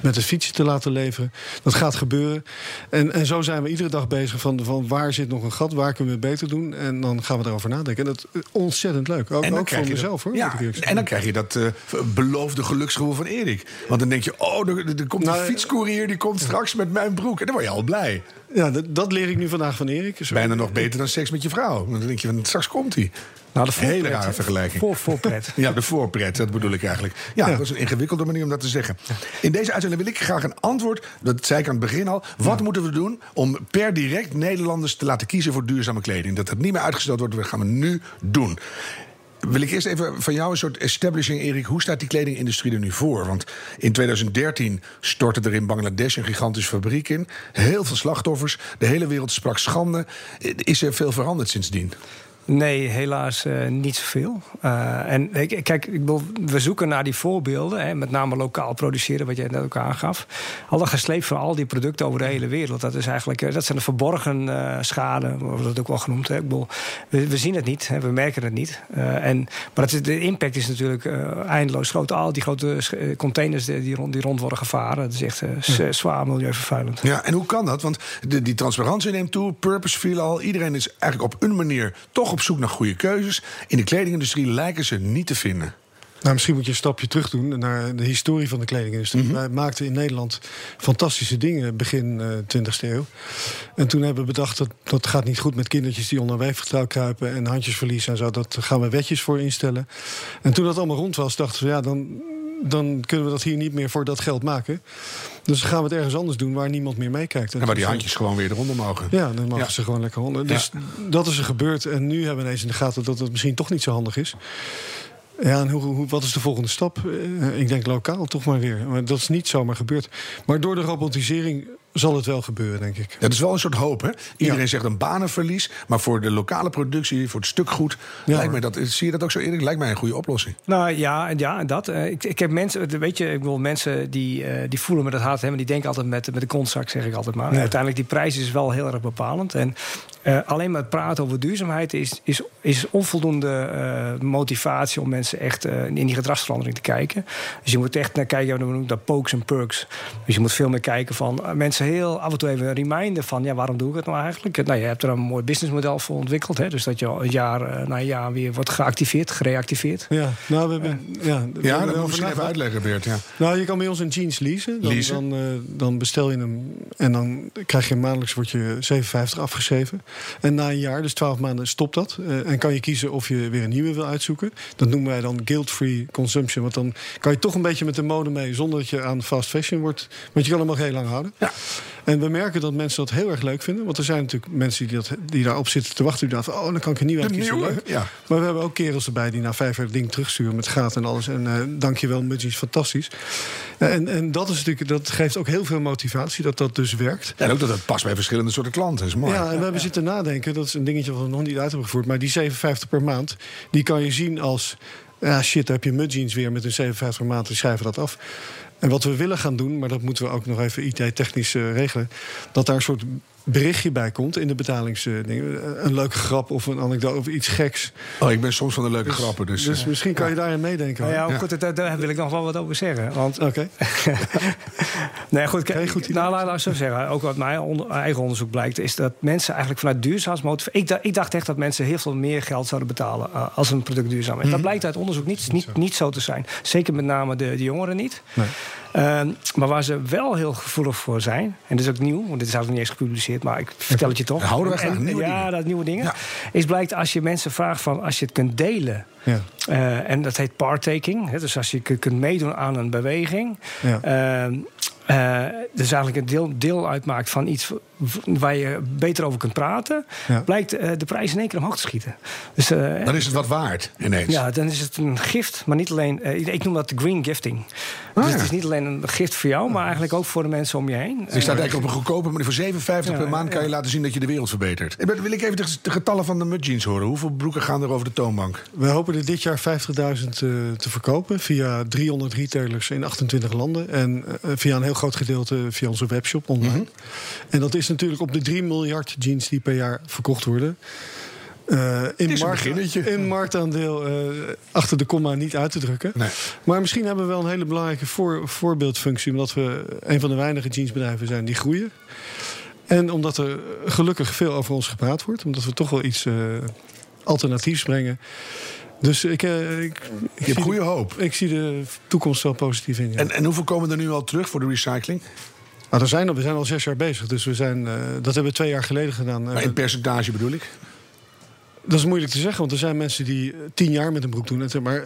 met de fietsen te laten leveren. Dat gaat gebeuren. En, en zo zijn we iedere dag bezig van, van waar zit nog een gat, waar kunnen we het beter doen. En dan gaan we erover nadenken. En dat is ontzettend leuk. Ook, ook voor mezelf dat, hoor. Ja, en dan krijg je dat eh, beloofde geluksgevoel van Erik. Want dan denk je, oh, er, er komt Nou, een fietscourier... die komt straks met mijn broek. En dan word je al blij. Ja, dat, dat leer ik nu vandaag van Erik. Zo- Bijna nog beter dan seks met je vrouw. Want dan denk je, van, straks komt hij. Nou, de Hele rare vergelijking. Voor, voorpret. Ja, de voorpret, dat bedoel ik eigenlijk. Ja, Ja. dat is een ingewikkelde manier om dat te zeggen. In deze uitzending wil ik graag een antwoord, dat zei ik aan het begin al. Wat moeten we doen om per direct Nederlanders te laten kiezen voor duurzame kleding? Dat het niet meer uitgesteld wordt, dat gaan we nu doen. Wil ik eerst even van jou een soort establishing, Erik. Hoe staat die kledingindustrie er nu voor? Want in 2013 stortte er in Bangladesh een gigantische fabriek in. Heel veel slachtoffers. De hele wereld sprak schande. Is er veel veranderd sindsdien? Nee, helaas eh, niet zoveel. Eh, en kijk, ik bedoel, we zoeken naar die voorbeelden. Hè, met name lokaal produceren, wat jij net ook aangaf. Al dat gesleept van al die producten over de hele wereld. Dat, is eigenlijk, eh, dat zijn de verborgen eh schade, wordt dat ook wel genoemd. Hè. Ik bedoel, we, we zien het niet, hè, we merken het niet. En, maar het, de impact is natuurlijk eindeloos groot. Al die grote containers die, die, rond, die rond worden gevaren. Dat is echt zwaar milieuvervuilend. Ja, en hoe kan dat? Want de, die transparantie neemt toe, purpose viel al. Iedereen is eigenlijk op een manier toch op zoek naar goede keuzes. In de kledingindustrie lijken ze niet te vinden. Nou, misschien moet je een stapje terug doen naar de historie van de kledingindustrie. Mhm. Wij maakten in Nederland fantastische dingen begin eh 20e eeuw. En toen hebben we bedacht dat dat gaat niet goed met kindertjes die onder weefgetrouw kruipen en handjesverlies en zo. Dat gaan we wetjes voor instellen. En toen dat allemaal rond was, dachten we ja, dan, dan kunnen we dat hier niet meer voor dat geld maken. Dus dan gaan we het ergens anders doen waar niemand meer meekijkt. En En waar die handjes gewoon weer eronder mogen. ja, dan mogen Ja. ze gewoon lekker honden. Dus dat is er gebeurd. En nu hebben we ineens in de gaten dat het misschien toch niet zo handig is. Ja, en hoe, hoe, wat is de volgende stap? Eh, ik denk lokaal toch maar weer. Maar dat is niet zomaar gebeurd. Maar door de robotisering zal het wel gebeuren, denk ik. Dat is wel een soort hoop, hè? Iedereen Ja. zegt een banenverlies. Maar voor de lokale productie, voor het stukgoed... Ja, lijkt mij dat, zie je dat ook zo, Erik? Lijkt mij een goede oplossing. Nou ja, ja dat. Eh, ik, ik heb mensen, weet je, ik bedoel, mensen die, eh, die voelen me dat hard, maar die denken altijd met, met de kontzak, zeg ik altijd maar. Uiteindelijk, die prijs is wel heel erg bepalend. En eh, alleen maar het praten over duurzaamheid is, is, is onvoldoende eh, motivatie om mensen echt in die gedragsverandering te kijken. Dus je moet echt naar kijken, we noemen dat pokes en perks. Dus je moet veel meer kijken van mensen heel af en toe even reminden van, ja, waarom doe ik het nou eigenlijk? Nou, je hebt er een mooi businessmodel voor ontwikkeld, hè, dus dat je al een jaar eh, na een jaar weer wordt geactiveerd, gereactiveerd. Ja, nou, we hebben. Ja, we Ja, hebben dat moet je misschien even uitleggen, Beert. Ja. Nou, je kan bij ons een jeans leasen. Dan, Leasen? Dan, eh, dan bestel je hem en dan krijg je maandelijks wordt je 7,50 afgeschreven. En na een jaar, dus 12 maanden, stopt dat. Eh, en kan je kiezen of je weer een nieuwe wil uitzoeken. Dat noemen wij dan guilt-free consumption. Want dan kan je toch een beetje met de mode mee zonder dat je aan fast fashion wordt. Want je kan hem ook heel lang houden. Ja. En we merken dat mensen dat heel erg leuk vinden. Want er zijn natuurlijk mensen die, dat, die daarop zitten te wachten. Die dachten, oh, dan kan ik een nieuwe uitkiezen. Leuk. ja. Maar we hebben ook kerels erbij die na vijf jaar het ding terugsturen met gaten en alles. En eh dankjewel, Mudgy is fantastisch. En, en dat, is natuurlijk, dat geeft ook heel veel motivatie dat dat dus werkt. En ook dat het past bij verschillende soorten klanten. Dat is mooi. Ja, en we hebben zitten nadenken, dat is een dingetje wat we nog niet uit hebben gevoerd. Maar die 57 per maand, die kan je zien als... Ja, shit, daar heb je mudjeans weer met een 57 per maand, die schrijven dat af. En wat we willen gaan doen, maar dat moeten we ook nog even IT-technisch regelen... dat daar een soort berichtje bij komt in de betalingsdingen. Een leuke grap of een anekdote of iets geks. Oh, ik ben soms van de leuke grappen. Dus, Dus misschien kan je daarin meedenken. Nou hoor. ja, goed, daar, daar wil ik nog wel wat over zeggen. Want Oké. Nee, goed, kijk, goed nou, laat, laat ik zo zeggen. Ook wat mijn onder- eigen onderzoek blijkt, is dat mensen eigenlijk vanuit duurzaamheidsmotivatie. Ik, dacht- ik dacht echt dat mensen heel veel meer geld zouden betalen eh, als een product duurzaam is. Dat blijkt uit onderzoek niet, niet, niet zo te zijn. Zeker met name de, de jongeren niet. Nee. Ehm, maar waar ze wel heel gevoelig voor zijn, en dit is ook nieuw, want dit is eigenlijk niet eens gepubliceerd, maar ik vertel het je toch. Houden wij graag nieuwe ja, dingen. dat nieuwe dingen. Ja. Is blijkt als je mensen vraagt van als je het kunt delen. Ja. eh, en dat heet partaking. Hè, dus als je kunt meedoen aan een beweging. Ja. Ehm, eh, dus eigenlijk een deel, deel uitmaakt van iets waar je beter over kunt praten, Ja. blijkt eh, de prijs in één keer omhoog te schieten. Dus, eh, Dan is het wat waard ineens. ja, dan is het een gift, maar niet alleen. ik noem dat de green gifting. Ah, dus ja. het is niet alleen een gift voor jou, maar eigenlijk ook voor de mensen om je heen. Dus je staat eigenlijk op een goedkope manier. Voor 7,50 per maand kan je laten zien dat je de wereld verbetert. Ik ben- Wil ik even de, de getallen van de Mud Jeans horen? Hoeveel broeken gaan er over de toonbank? We hopen dit jaar 50.000 eh, te verkopen via 300 retailers in 28 landen. En eh, via een heel groot gedeelte via onze webshop online. Mhm. En dat is natuurlijk op de 3 miljard jeans die per jaar verkocht worden. eh, in, beginnetje. in marktaandeel achter de komma niet uit te drukken. Nee. Maar misschien hebben we wel een hele belangrijke voor, voorbeeldfunctie. Omdat we een van de weinige jeansbedrijven zijn die groeien. En omdat er gelukkig veel over ons gepraat wordt. Omdat we toch wel iets eh, alternatiefs brengen. Dus ik, eh, ik, zie goede de, hoop. ik zie de toekomst wel positief in. Ja. En, en hoeveel komen er nu al terug voor de recycling? Maar er zijn, we zijn al zes jaar bezig. Dus we zijn, eh, dat hebben we twee jaar geleden gedaan. Maar in percentage bedoel ik? Dat is moeilijk te zeggen, want er zijn mensen die eh, tien jaar met een broek doen. En- Maar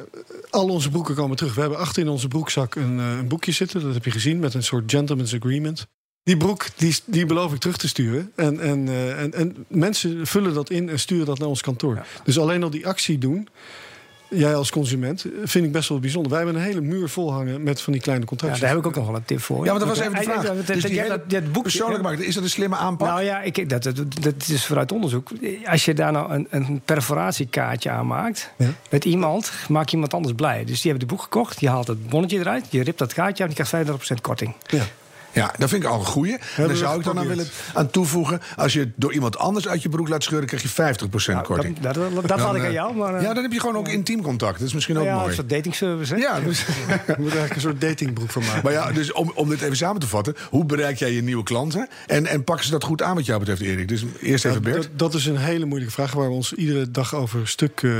al onze broeken komen terug. We hebben achter in onze broekzak een, een boekje zitten. Dat heb je gezien, met een soort gentleman's agreement. Die broek, die, die beloof ik terug te sturen. En, en, en, en mensen vullen dat in en sturen dat naar ons kantoor. Dus alleen al die actie doen, jij als consument, eh, vind ik best wel bijzonder. Wij hebben een hele muur vol hangen met van die kleine Ja, contracten. daar heb ik ook nog wel een tip voor. Ja, maar dat was even de vraag. Dus dat- die ja, hele dat- dat boekje- Persoonlijk maken, is dat een slimme aanpak? Nou ja, ik, dat, dat, dat is vooruit onderzoek. Als je daar nou een, een perforatiekaartje aan maakt... Ja. met iemand, maak je iemand anders blij. Dus die hebben het boek gekocht, je haalt het bonnetje eruit... je ript dat kaartje en je krijgt 35% korting. Ja. Ja, dat vind ik al een goeie. En daar zou ik dan aan willen aan toevoegen. Als je het door iemand anders uit je broek laat scheuren, krijg je 50% Nou, korting. dat dat, dat, Dan, laat ik aan eh, jou, maar... eh, ja, dan heb je gewoon ook intiem contact. Dat is misschien ook ja, mooi. een soort datingservice, hè? Ja, dus, Je moet eigenlijk een soort datingbroek van maken. maar ja, dus om, om dit even samen te vatten. Hoe bereik jij je nieuwe klanten? En, en pakken ze dat goed aan wat jou betreft, Erik? Dus eerst even Bert. dat, dat is een hele moeilijke vraag waar we ons iedere dag over stuk. eh,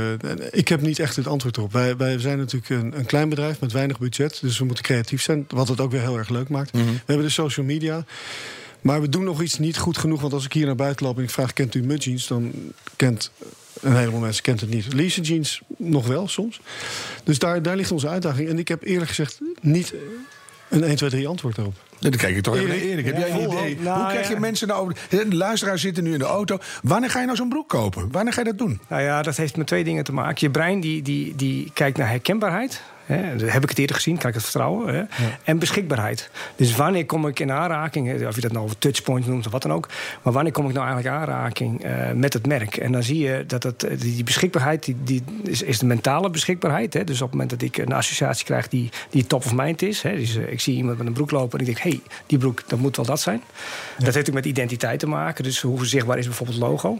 ik heb niet echt het antwoord op. Wij, wij zijn natuurlijk een, een klein bedrijf met weinig budget. Dus we moeten creatief zijn. Wat het ook weer heel erg leuk maakt. Mhm. We hebben de social media. Maar we doen nog iets niet goed genoeg. Want als ik hier naar buiten loop en ik vraag: kent u Mud Jeans? Dan kent een heleboel mensen kent het niet. Lise Jeans nog wel soms. Dus daar, daar ligt onze uitdaging. En ik heb eerlijk gezegd niet een 1, 2, 3 antwoord op. Ja, Dan kijk ik toch even Erik? Erik. Heb jij een idee? Nou, Hoe krijg je ja. mensen nou over... De luisteraars zitten nu in de auto. Wanneer ga je nou zo'n broek kopen? Wanneer ga je dat doen? Nou ja, dat heeft met twee dingen te maken. Je brein die, die, die kijkt naar herkenbaarheid. Hè, heb ik het eerder gezien, kan ik het vertrouwen. Hè? En beschikbaarheid. Dus wanneer kom ik in aanraking, hè, of je dat nou over touchpoint noemt of wat dan ook. Maar wanneer kom ik nou eigenlijk in aanraking eh, met het merk? En dan zie je dat het, eh, die beschikbaarheid die, die is, is de mentale beschikbaarheid. Hè? Dus op het moment dat ik een associatie krijg die, die top of mind is. Hè? Dus, eh, ik zie iemand met een broek lopen en ik denk, hé, hey, die broek, dat moet wel dat zijn. Dat heeft ook met identiteit te maken. Dus hoe zichtbaar is bijvoorbeeld het logo?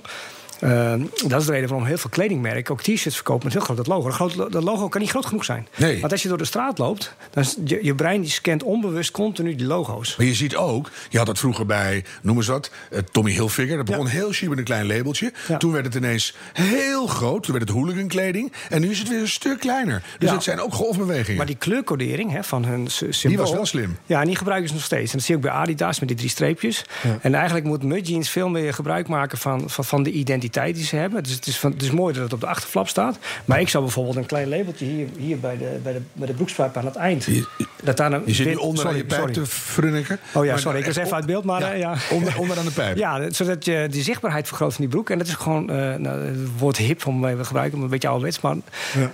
Uh, dat is de reden waarom heel veel kledingmerken ook t-shirts verkopen met heel groot dat logo. Dat, groot, dat logo kan niet groot genoeg zijn. Nee. Want als je door de straat loopt, dan is je, je brein die scant onbewust continu die logo's. Maar je ziet ook, je had dat vroeger bij, noem eens wat, eh, Tommy Hilfiger. Dat begon heel chic met een klein labeltje. Ja. Toen werd het ineens heel groot. Toen werd het hooligan kleding. En nu is het weer een stuk kleiner. Dus Ja. het zijn ook golfbewegingen. Maar die kleurcodering hè, van hun sy- symbool... was wel slim. Ja, en die gebruiken ze nog steeds. En dat zie je ook bij Adidas met die drie streepjes. En eigenlijk moet Mud Jeans veel meer gebruik maken van, van, van de identiteit die ze hebben. Dus het is, van, het is mooi dat het op de achterflap staat. Maar ik zou bijvoorbeeld een klein labeltje hier, hier bij, de, bij, de, bij de broekspijp aan het eind... Je- dat daar een je zit nu onder aan sorry, je pijp sorry. te frunniken. Oh ja, sorry, ik was echt even uit beeld, maar, eh, ja. Onder, onder aan de pijp. Ja, zodat je die zichtbaarheid vergroot van die broek. En dat is gewoon eh nou, het woord hip om even te gebruiken, een beetje ouderwets. Maar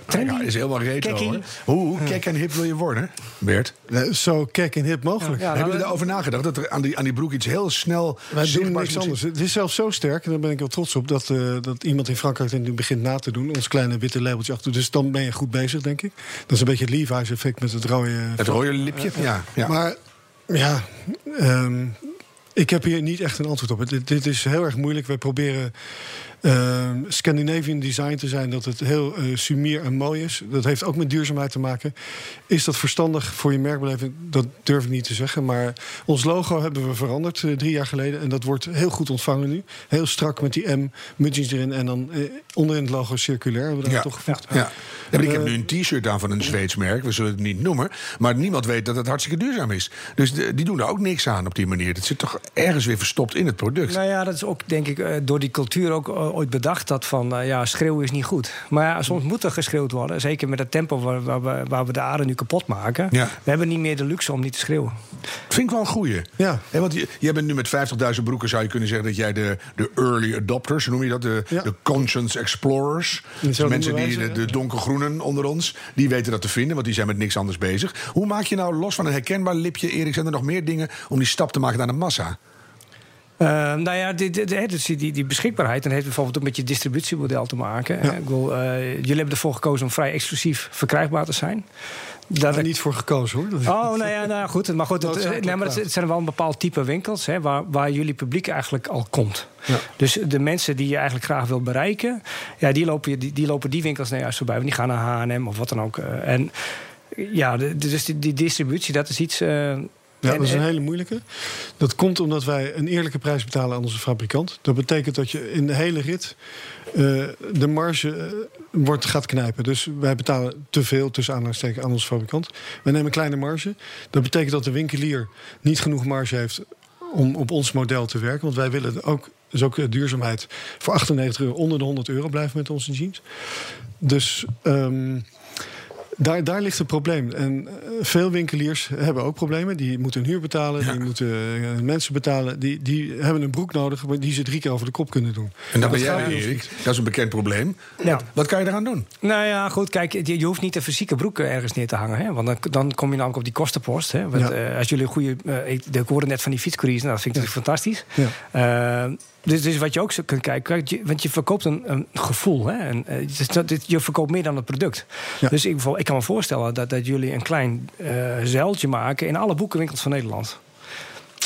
trendy. Ja, is helemaal retro hoor. Hoe, hoe kek en hip wil je worden, Bert? Zo kek en hip mogelijk. Ja, Hebben nou, jullie daarover nagedacht? Dat er aan die, aan die broek iets heel snel Wij doen niks anders. Het is zelfs zo sterk, en daar ben ik wel trots op, dat, eh, dat iemand in Frankrijk nu begint na te doen. Ons kleine witte labeltje achter. Dus dan ben je goed bezig, denk ik. Dat is een beetje het Levi's effect met het rode. Het rode lipje? Ja. ja. Maar ja, ehm, Ik heb hier niet echt een antwoord op. Dit, dit is heel erg moeilijk. Wij proberen uh, Scandinavian design te zijn, dat het heel uh, sumier en mooi is. Dat heeft ook met duurzaamheid te maken. Is dat verstandig voor je merkbeleving? Dat durf ik niet te zeggen. Maar ons logo hebben we veranderd uh, drie jaar geleden. En dat wordt heel goed ontvangen nu. Heel strak met die M, mudgings erin. En dan uh, onderin het logo circulair hebben we dat ja. toegevoegd. Ja. ja. ja ik heb nu een t-shirt aan van een Zweeds merk. We zullen het niet noemen. Maar niemand weet dat het hartstikke duurzaam is. Dus de, die doen er ook niks aan op die manier. Dat zit toch ergens weer verstopt in het product. Nou ja, dat is ook denk ik door die cultuur ook ooit bedacht dat van uh, ja, schreeuwen is niet goed. Maar ja, soms moet er geschreeuwd worden. Zeker met het tempo waar, waar, we, waar we de aarde nu kapot maken. Ja. We hebben niet meer de luxe om niet te schreeuwen. Dat vind ik wel een goeie. Ja. Want je, jij bent nu met 50.000 broeken, zou je kunnen zeggen dat jij de, de early adopters, noem je dat? De, Ja. de conscience explorers. Dus zo mensen die, de, de donkergroenen onder ons, die weten dat te vinden, want die zijn met niks anders bezig. Hoe maak je nou los van een herkenbaar lipje, Erik, zijn er nog meer dingen om die stap te maken naar de massa? Uh, nou ja, die, die, die, die, die beschikbaarheid dan heeft bijvoorbeeld ook met je distributiemodel te maken. Ja. Ik wil, uh, jullie hebben ervoor gekozen om vrij exclusief verkrijgbaar te zijn. Daar ik... niet voor gekozen hoor. Oh, nou ja, nou goed. Maar goed, het, nee, maar het, zijn wel een bepaald type winkels hè, waar, waar jullie publiek eigenlijk al komt. Ja. Dus de mensen die je eigenlijk graag wil bereiken, ja, die, lopen, die, die lopen die winkels nou juist voorbij. Want die gaan naar HM of wat dan ook. Uh, en ja, dus die, die, distributie, dat is iets. Uh, ja, dat is een hele moeilijke. Dat komt omdat wij een eerlijke prijs betalen aan onze fabrikant. Dat betekent dat je in de hele rit uh, de marge uh, wordt, gaat knijpen. Dus wij betalen te veel tussen aanhalingstekens aan onze fabrikant. We nemen een kleine marge. Dat betekent dat de winkelier niet genoeg marge heeft om op ons model te werken. Want wij willen ook, dus ook duurzaamheid voor 98 euro onder de 100 euro blijven met onze jeans. Dus. Um, daar, daar ligt het probleem. En uh, veel winkeliers hebben ook problemen. Die moeten hun huur betalen, Ja. die moeten uh, mensen betalen. Die, die hebben een broek nodig die ze drie keer over de kop kunnen doen. En dat ben jij, ons Erik. Dat is een bekend probleem. Ja. Wat kan je eraan doen? Nou ja, goed, kijk, je, je hoeft niet de fysieke broeken ergens neer te hangen. Hè? Want dan, dan kom je namelijk op die kostenpost. Hè? Want, Ja. eh, als jullie een goede. eh, ik, ik hoorde net van die fietscouriers, nou, dat vind ik natuurlijk fantastisch. Ja. Eh, dus, dus wat je ook zo kunt kijken, want je verkoopt een, een gevoel. Hè? En, eh, je verkoopt meer dan het product. Ja. Dus ik, ik kan me voorstellen dat, dat jullie een klein eh zeiltje maken in alle boekenwinkels van Nederland.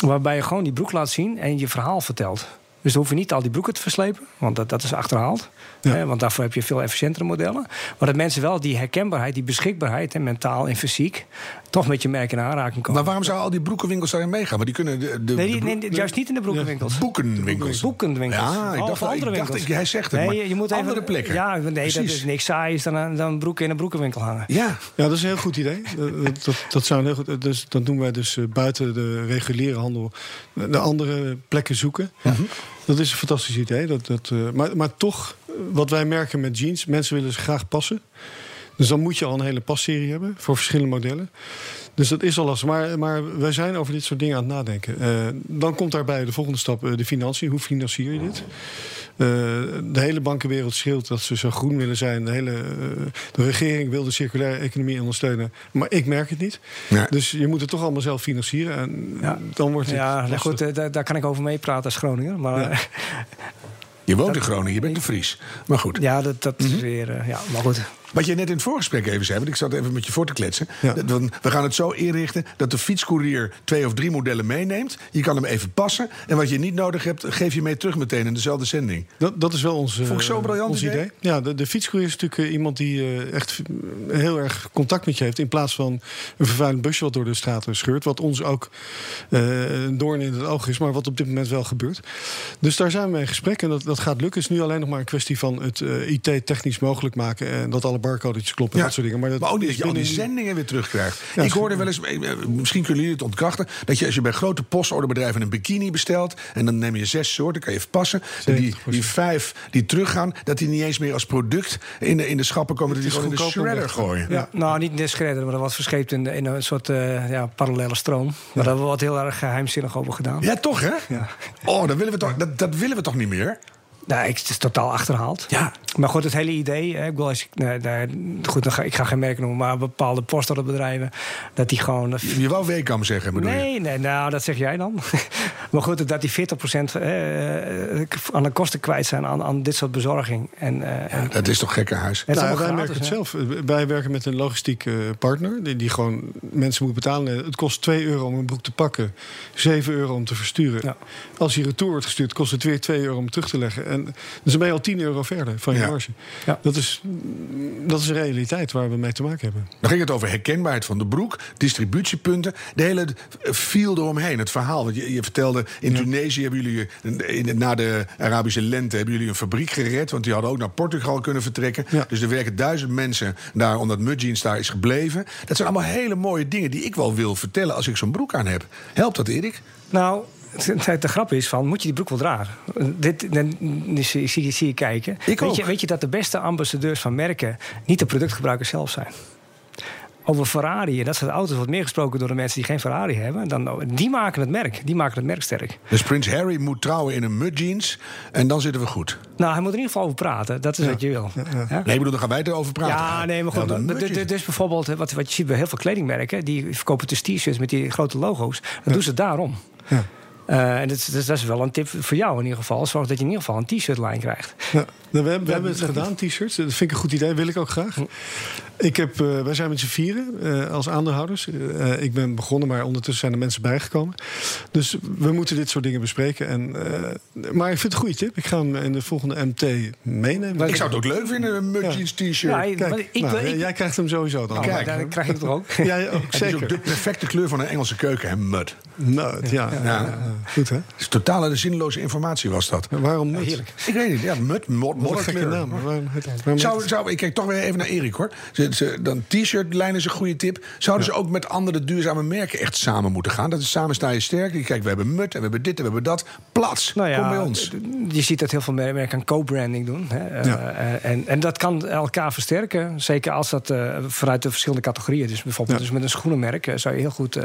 Waarbij je gewoon die broek laat zien en je verhaal vertelt. Dus dan hoef je niet al die broeken te verslepen, want dat, dat is achterhaald. Ja. Hè, want daarvoor heb je veel efficiëntere modellen. Maar dat mensen wel die herkenbaarheid, die beschikbaarheid, hè, mentaal en fysiek, toch met je merk in aanraking komen. Maar waarom zouden al die broekenwinkels daarin meegaan? Want die kunnen de, de, nee, die, de nee, juist niet in de broekenwinkels. boekenwinkels. Boekenwinkels. Ja, ik dacht, of wel- andere ik dacht winkels. hij zegt het, Nee, maar je, moet even, andere plekken. Ja, nee, dat is niks saai is dan, dan broeken in een broekenwinkel hangen. Ja, Ja, dat is een heel goed idee. Dat, dat, dat zou een heel goed, dus, dat doen wij dus eh, buiten de reguliere handel de andere plekken zoeken. Dat is een fantastisch idee. Dat, dat, eh, maar, maar toch, eh, wat wij merken met jeans, mensen willen ze graag passen. Dus dan moet je al een hele passerie hebben voor verschillende modellen. Dus dat is al lastig. Maar, maar wij zijn over dit soort dingen aan het nadenken. Eh, dan komt daarbij de volgende stap, eh, de financiën. Hoe financier je dit? Eh, de hele bankenwereld schreeuwt dat ze zo groen willen zijn. De, hele, eh, de regering wil de circulaire economie ondersteunen. Maar ik merk het niet. Dus je moet het toch allemaal zelf financieren. En Ja. dan wordt het Ja, lastig. goed, daar, daar kan ik over meepraten als Groninger. Maar Ja. je woont in Groningen, je bent een Fries. Maar goed. ja dat, dat Mhm. is weer... eh, ja, maar goed. Wat je net in het voorgesprek even zei, want ik zat even met je voor te kletsen. Ja. Dat we- gaan het zo inrichten dat de fietscourier twee of drie modellen meeneemt. Je kan hem even passen. En wat je niet nodig hebt, geef je mee terug meteen in dezelfde zending. Dat, dat is wel ons, Vond ik zo'n briljant ons idee. idee. Ja, de, de fietscourier is natuurlijk eh, iemand die eh, echt eh, heel erg contact met je heeft. In plaats van een vervuilend busje wat door de straten scheurt. Wat ons ook eh, een doorn in het oog is. Maar wat op dit moment wel gebeurt. Dus daar zijn we in gesprek. En dat, dat gaat lukken. Het is nu alleen nog maar een kwestie van het eh, IT technisch mogelijk maken. En dat alle barcodetjes kloppen. Ja. Dat soort dingen. Maar, dat Maar ook niet is dat je al die zendingen weer terugkrijgt. Ja, ik hoorde wel eens, eh, eh, misschien kunnen jullie het ontkrachten... dat je als je bij grote postorderbedrijven een bikini bestelt... en dan neem je zes soorten, kan je even passen... en die, 70%. die vijf die teruggaan, dat die niet eens meer als product... in de, in de schappen komen, dat die gewoon in de shredder gooien. Ja. Nou, niet in de shredder, maar dat was verscheept in, in een soort eh, ja, parallele stroom. Maar daar hebben we wat heel erg geheimzinnig over gedaan. Ja, toch hè? Ja. Oh, dat willen we toch, dat, dat willen we toch niet meer? Nou, ik, het is totaal achterhaald. Ja. Maar goed, het hele idee. Hè, ik, wil, als ik, nee, nee, goed, ga, ik ga geen merken noemen, maar bepaalde postorderbedrijven. Dat die gewoon. eh, Je wou Weekam zeggen, bedoel je? Nee, nee, nou, dat zeg jij dan. maar goed, dat die 40% eh, aan de kosten kwijt zijn aan, aan dit soort bezorging. En, eh, en Dat is toch gekkenhuis? het is Nou, allemaal wij gratis, merken het hè? zelf. Wij werken met een logistiek eh, partner die, die gewoon mensen moet betalen. Het kost 2 euro om een broek te pakken, 7 euro om te versturen. Ja. Als die retour wordt gestuurd, kost het weer 2 euro om terug te leggen. En dus dan ben je al 10 euro verder van je Ja. marge. Ja. Dat, is, dat is een realiteit waar we mee te maken hebben. Dan ging het over herkenbaarheid van de broek, distributiepunten, de hele feel eromheen, het verhaal. Want je, je vertelde, in Tunesië hebben jullie, in, na de Arabische lente, hebben jullie een fabriek gered. Want die hadden ook naar Portugal kunnen vertrekken. Ja. Dus er werken duizend mensen daar, omdat Mudjeans daar is gebleven. Dat zijn allemaal hele mooie dingen die ik wel wil vertellen als ik zo'n broek aan heb. Helpt dat, Erik? Nou, de, de grap is van, moet je die broek wel dragen? Dit, dan, dus, zie, zie, zie je kijken. Ik weet, ook. Je, weet je dat de beste ambassadeurs van merken niet de productgebruikers zelf zijn? Over Ferrari, en dat soort auto's wordt meer gesproken door de mensen die geen Ferrari hebben. Dan, die maken het merk, die maken het merk sterk. Dus Prins Harry moet trouwen in een Mudjeans en dan zitten we goed. Nou, hij moet er in ieder geval over praten, dat is wat je wil. Ja? Nee, ik bedoel, dan gaan wij erover praten. Ja, nee, maar goed. dus- dus bijvoorbeeld, wat, wat je ziet bij heel veel kledingmerken, die verkopen dus t-shirts met die grote logo's. Dat doen ze daarom. Ja. Eh, en dat is, dus dat is wel een tip voor jou in ieder geval. Zorg dat je in ieder geval een t-shirt-lijn krijgt. Ja. Nou, we, hebben, we hebben het gedaan, t-shirts. Dat vind ik een goed idee, wil ik ook graag. Ik heb, eh, wij zijn met z'n vieren eh, als aandeelhouders. Eh, ik ben begonnen, maar ondertussen zijn er mensen bijgekomen. Dus we moeten dit soort dingen bespreken. En, eh, maar ik vind het een goede tip. Ik ga hem in de volgende MT meenemen. Ik zou het ook leuk vinden, een Mudjeans t-shirt. Ja, Kijk, maar ik, nou, ik- jij krijgt hem sowieso dan. Oh, Kijk. dan krijg ik het er ook. Ja, ook Het is ook zeker. de perfecte kleur van een Engelse keuken, hè, mud. Nou, ja, ja, Ja. ja. Goed hè? Is totale zinloze informatie was dat. Waarom niet? Heerlijk. Ik weet niet, ja, mud, mod, modderkleur. naam. Waarom, waarom Zou, zou, ik kijk toch weer even naar Erik hoor. Ze, ze, dan t-shirt-lijn is een goede tip. Zouden ze ook met andere duurzame merken echt samen moeten gaan? Dat is samen sta je sterk. Kijk, we hebben mut en we hebben dit en we hebben dat. Plats, Nou kom bij ons. Je ziet dat heel veel merken aan co-branding doen. Hè. Eh, Ja. eh, en, en dat kan elkaar versterken. Zeker als dat eh, vanuit de verschillende categorieën. Dus bijvoorbeeld dus met een schoenenmerk zou je heel goed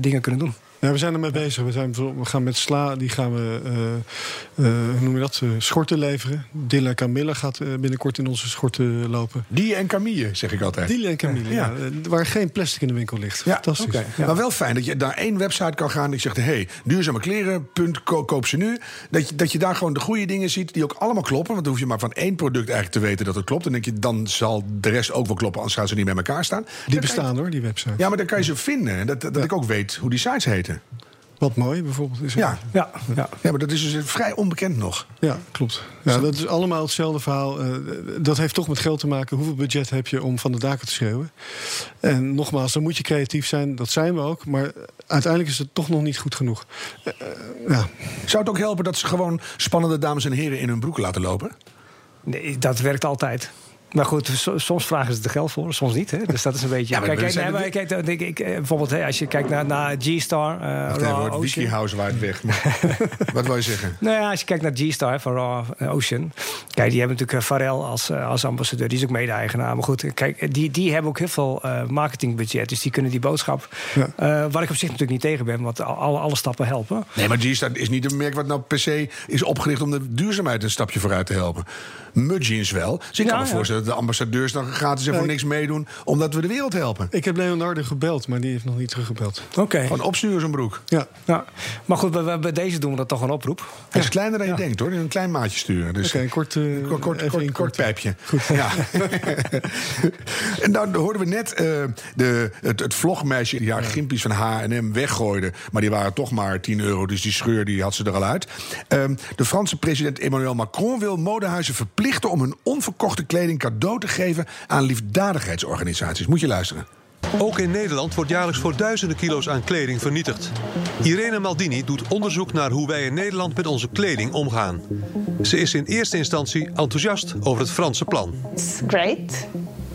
dingen kunnen doen. Ja, we zijn ermee bezig. We, zijn, we gaan met Sla, die gaan we, eh, eh, hoe noem je dat, Eh, schorten leveren. Dilla Camilla gaat eh, binnenkort in onze schorten lopen. Die en Camille, zeg ik altijd. Dilla en Camilla, Ja. ja. waar geen plastic in de winkel ligt. Ja, Fantastisch. Ja. Maar wel fijn dat je naar één website kan gaan. Die zegt, hey, duurzame kleren, punt, ko- koop ze nu. Dat je, dat je daar gewoon de goede dingen ziet die ook allemaal kloppen. Want dan hoef je maar van één product eigenlijk te weten dat het klopt. Dan denk je, dan zal de rest ook wel kloppen, anders gaan ze niet met elkaar staan. Dan Die je- bestaan hoor, die website. Ja, maar dan kan je ze vinden. en Dat, dat ik ook weet hoe die sites heten. Wat mooi bijvoorbeeld. Is Ja. Ja, ja. ja, maar dat is dus vrij onbekend nog. Ja, klopt. Ja, dat is allemaal hetzelfde verhaal. Eh, dat heeft toch met geld te maken. Hoeveel budget heb je om van de daken te schreeuwen? En nogmaals, dan moet je creatief zijn. Dat zijn we ook. Maar uiteindelijk is het toch nog niet goed genoeg. Eh, eh, ja. Zou het ook helpen dat ze gewoon spannende dames en heren in hun broeken laten lopen? Nee, dat werkt altijd. Maar goed, so- soms vragen ze er geld voor, soms niet. Hè? Dus dat is een beetje. Ja, kijk, kijk, nee, maar kijk, denk ik, eh, bijvoorbeeld hè, als je kijkt naar, naar G-Star, eh, Wacht even, Raw Ocean. Wikihouse waait weg. Wat wil je zeggen? Nou ja, als je kijkt naar G-Star van Raw eh, Ocean. Kijk, die hebben natuurlijk eh, Pharrell als, eh, als ambassadeur. Die is ook mede-eigenaar. Maar goed, kijk, die, die hebben ook heel veel eh, marketingbudget. Dus die kunnen die boodschap. Ja. eh, waar ik op zich natuurlijk niet tegen ben, want alle, alle stappen helpen. Nee, maar G-Star is niet een merk wat nou per se is opgericht om de duurzaamheid een stapje vooruit te helpen. Mudjeans wel. Dus ik kan me ja. voorstellen dat de ambassadeurs dan gratis en voor niks meedoen, omdat we de wereld helpen. Ik heb Leonardo gebeld, maar die heeft nog niet teruggebeld. Oké. Gewoon opsturen zo'n broek. Ja, Ja. Maar goed, bij, bij- bij deze doen we dat toch een oproep. Hij is kleiner dan je denkt hoor. Een klein maatje sturen. Dus oké, een kort, eh, Kort, kort, kort, kort pijpje. Goed. Ja. en dan hoorden we net eh, de, het, het vlogmeisje die haar gimpies van H&M weggooide. Maar die waren toch maar 10 euro, dus die scheur die had ze er al uit. Ehm, de Franse president Emmanuel Macron wil modehuizen verplichten... om hun onverkochte kleding cadeau te geven aan liefdadigheidsorganisaties. Moet je luisteren. Ook in Nederland wordt jaarlijks voor duizenden kilo's aan kleding vernietigd. Irene Maldini doet onderzoek naar hoe wij in Nederland met onze kleding omgaan. Ze is in eerste instantie enthousiast over het Franse plan. It's great.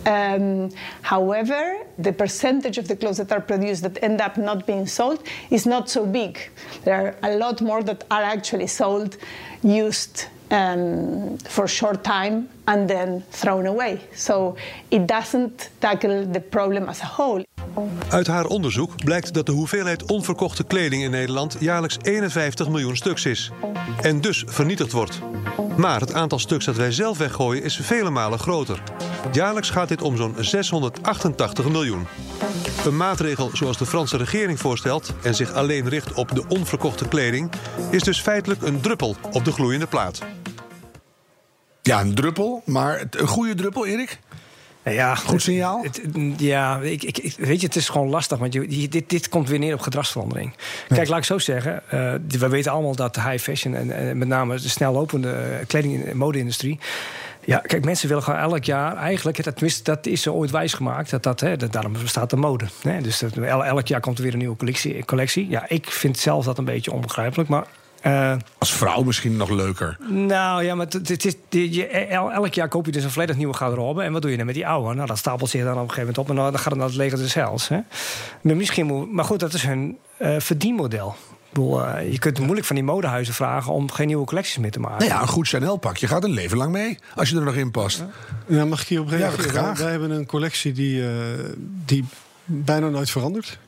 Um, however, the percentage of the clothes that are produced that end up not being sold is not so big. There are a lot more that are actually sold, used um, for short time, and then thrown away. So it doesn't tackle the problem as a whole. Uit haar onderzoek blijkt dat de hoeveelheid onverkochte kleding in Nederland jaarlijks 51 miljoen stuks is. En dus vernietigd wordt. Maar het aantal stuks dat wij zelf weggooien is vele malen groter. Jaarlijks gaat dit om zo'n 688 miljoen. Een maatregel zoals de Franse regering voorstelt en zich alleen richt op de onverkochte kleding, is dus feitelijk een druppel op de gloeiende plaat. Ja, een druppel, maar een goede druppel, Erik? Ja, Goed signaal? Het, het- ja, ik, ik, weet je, het is gewoon lastig. Want je, dit, dit komt weer neer op gedragsverandering. Kijk, laat ik zo zeggen. eh, we weten allemaal dat de high fashion... en, en met name de snel lopende eh, kleding- en mode-industrie... Ja, kijk, mensen willen gewoon elk jaar eigenlijk... Dat, dat is ze ooit wijsgemaakt. Dat, dat, hè, dat, daarom bestaat de mode. Hè? Dus dat, el- elk jaar komt er weer een nieuwe collectie, collectie. Ja, ik vind zelf dat een beetje onbegrijpelijk. Maar eh, Als vrouw misschien nog leuker. nou ja, maar het, is, je, el- elk jaar koop je dus een volledig nieuwe garderobe. En wat doe je dan met die oude? Nou, dat stapelt zich dan op een gegeven moment op. En dan, gaat het naar het leger des heils. Hè? Maar, misschien moet, maar goed, dat is hun eh, verdienmodel. Ik bedoel, eh, je kunt moeilijk van die modehuizen vragen... om geen nieuwe collecties meer te maken. Nou ja, een goed Chanel-pak. Je gaat een leven lang mee als je er nog in past. Ja, mag ik hierop reageren? Ja, graag. Wij hebben een collectie die, eh, die bijna nooit verandert.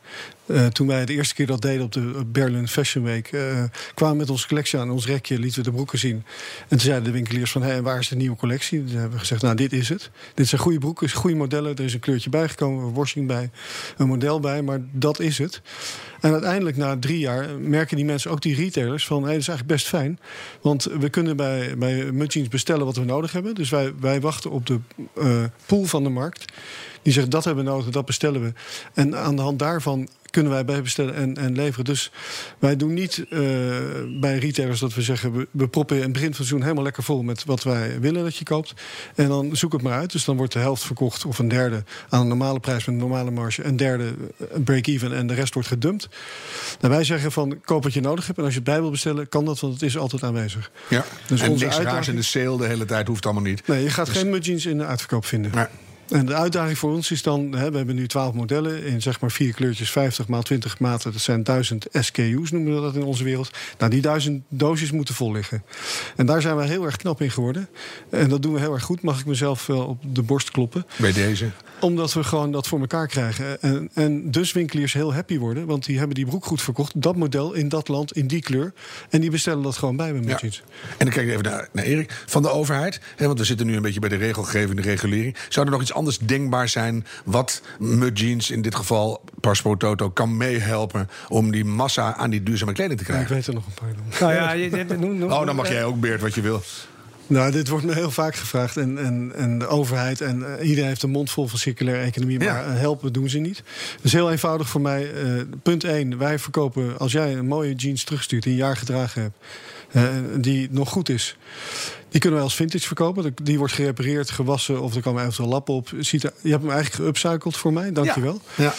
Eh, toen wij de eerste keer dat deden op de Berlin Fashion Week... eh, kwamen met onze collectie aan ons rekje, lieten we de broeken zien. En toen zeiden de winkeliers van, hé, en waar is de nieuwe collectie? Toen hebben we gezegd, nou, dit is het. Dit zijn goede broeken, goede modellen. Er is een kleurtje bijgekomen, een washing bij, een model bij. Maar dat is het. En uiteindelijk, na drie jaar, merken die mensen, ook die retailers... van, hé, dat is eigenlijk best fijn. Want we kunnen bij, bij bestellen wat we nodig hebben. Dus wij, wij wachten op de eh, pool van de markt. Die zegt, dat hebben we nodig, dat bestellen we. En aan de hand daarvan kunnen wij bij bestellen en, en leveren. Dus wij doen niet eh, bij retailers dat we zeggen... We, we proppen in het begin van het seizoen helemaal lekker vol... met wat wij willen dat je koopt. En dan zoek het maar uit. Dus dan wordt de helft verkocht of een derde... aan een normale prijs met een normale marge. Een derde eh, break-even en de rest wordt gedumpt. Nou, wij zeggen van koop wat je nodig hebt. En als je het bij wil bestellen, kan dat, want het is altijd aanwezig. Ja. Dus en onze niks raars uitdaging- in de sale de hele tijd hoeft allemaal niet. Nee, je gaat geen mudjeans in de uitverkoop vinden. Nee. En de uitdaging voor ons is dan, hè, we hebben nu 12 modellen in zeg maar vier kleurtjes, 50 maal 20 maten. Dat zijn 1000 SKU's, noemen we dat in onze wereld. Nou, die 1000 doosjes moeten vol liggen. En daar zijn we heel erg knap in geworden. En dat doen we heel erg goed, mag ik mezelf wel op de borst kloppen. Bij deze. Omdat we gewoon dat voor elkaar krijgen. En, en dus winkeliers heel happy worden, want die hebben die broek goed verkocht. Dat model in dat land, in die kleur. En die bestellen dat gewoon bij met Ja. mudjeans. En dan kijk ik even naar, naar Erik. Van de overheid, hè, want we zitten nu een beetje bij de regelgeving, de regulering. Zou er nog iets anders denkbaar zijn wat Mudjeans, in dit geval Passport Toto, kan meehelpen om die massa aan die duurzame kleding te Ja, ik krijgen? weet er nog een paar. Dan. Nou ja, je, je- noem- noem- Oh, dan mag jij ook, Beert, wat je wil. Nou, dit wordt me heel vaak gevraagd. En, en, en de overheid en eh, iedereen heeft een mond vol van circulaire economie. Maar Ja. eh, helpen doen ze niet. Is heel eenvoudig voor mij. Eh, punt 1. Wij verkopen, als jij een mooie jeans terugstuurt die een jaar gedragen hebt. eh, die nog goed is. Die kunnen wij als vintage verkopen. Die wordt gerepareerd, gewassen of er komen eventueel lappen op. Je hebt hem eigenlijk geupcycled voor mij, dankjewel. Ja.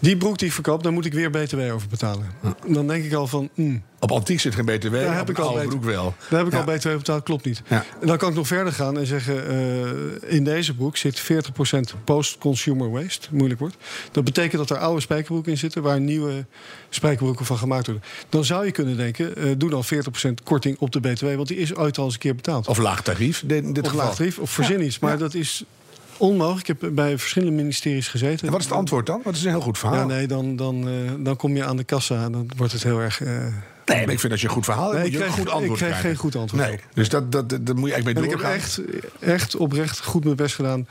Die broek die ik verkoop, daar moet ik weer BTW over betalen. Dan denk ik al van, mm, Op antiek zit geen BTW, Daar heb ik al oude broek wel. Daar heb ik Ja. al BTW betaald, klopt niet. Ja. En dan kan ik nog verder gaan en zeggen... eh, in deze broek zit 40% post-consumer waste. Moeilijk wordt. Dat betekent dat er oude spijkerbroeken in zitten... waar nieuwe spijkerbroeken van gemaakt worden. Dan zou je kunnen denken, eh, doe dan 40% korting op de BTW... want die is ooit al eens een keer betaald. Of laag tarief, in dit Of geval. laag tarief, of verzin iets. Maar dat is onmogelijk. Ik heb bij verschillende ministeries gezeten. En wat is het antwoord dan? Het is een heel goed verhaal. Ja, nee, dan, dan, eh, dan kom je aan de kassa en dan wordt het heel erg... eh, Nee, ik vind dat je een goed verhaal hebt, Nee, ik kreeg- goed antwoord ik krijgen. geen goed antwoord Nee, dus dat, dat, dat, moet je echt mee ik heb echt, echt oprecht goed mijn best gedaan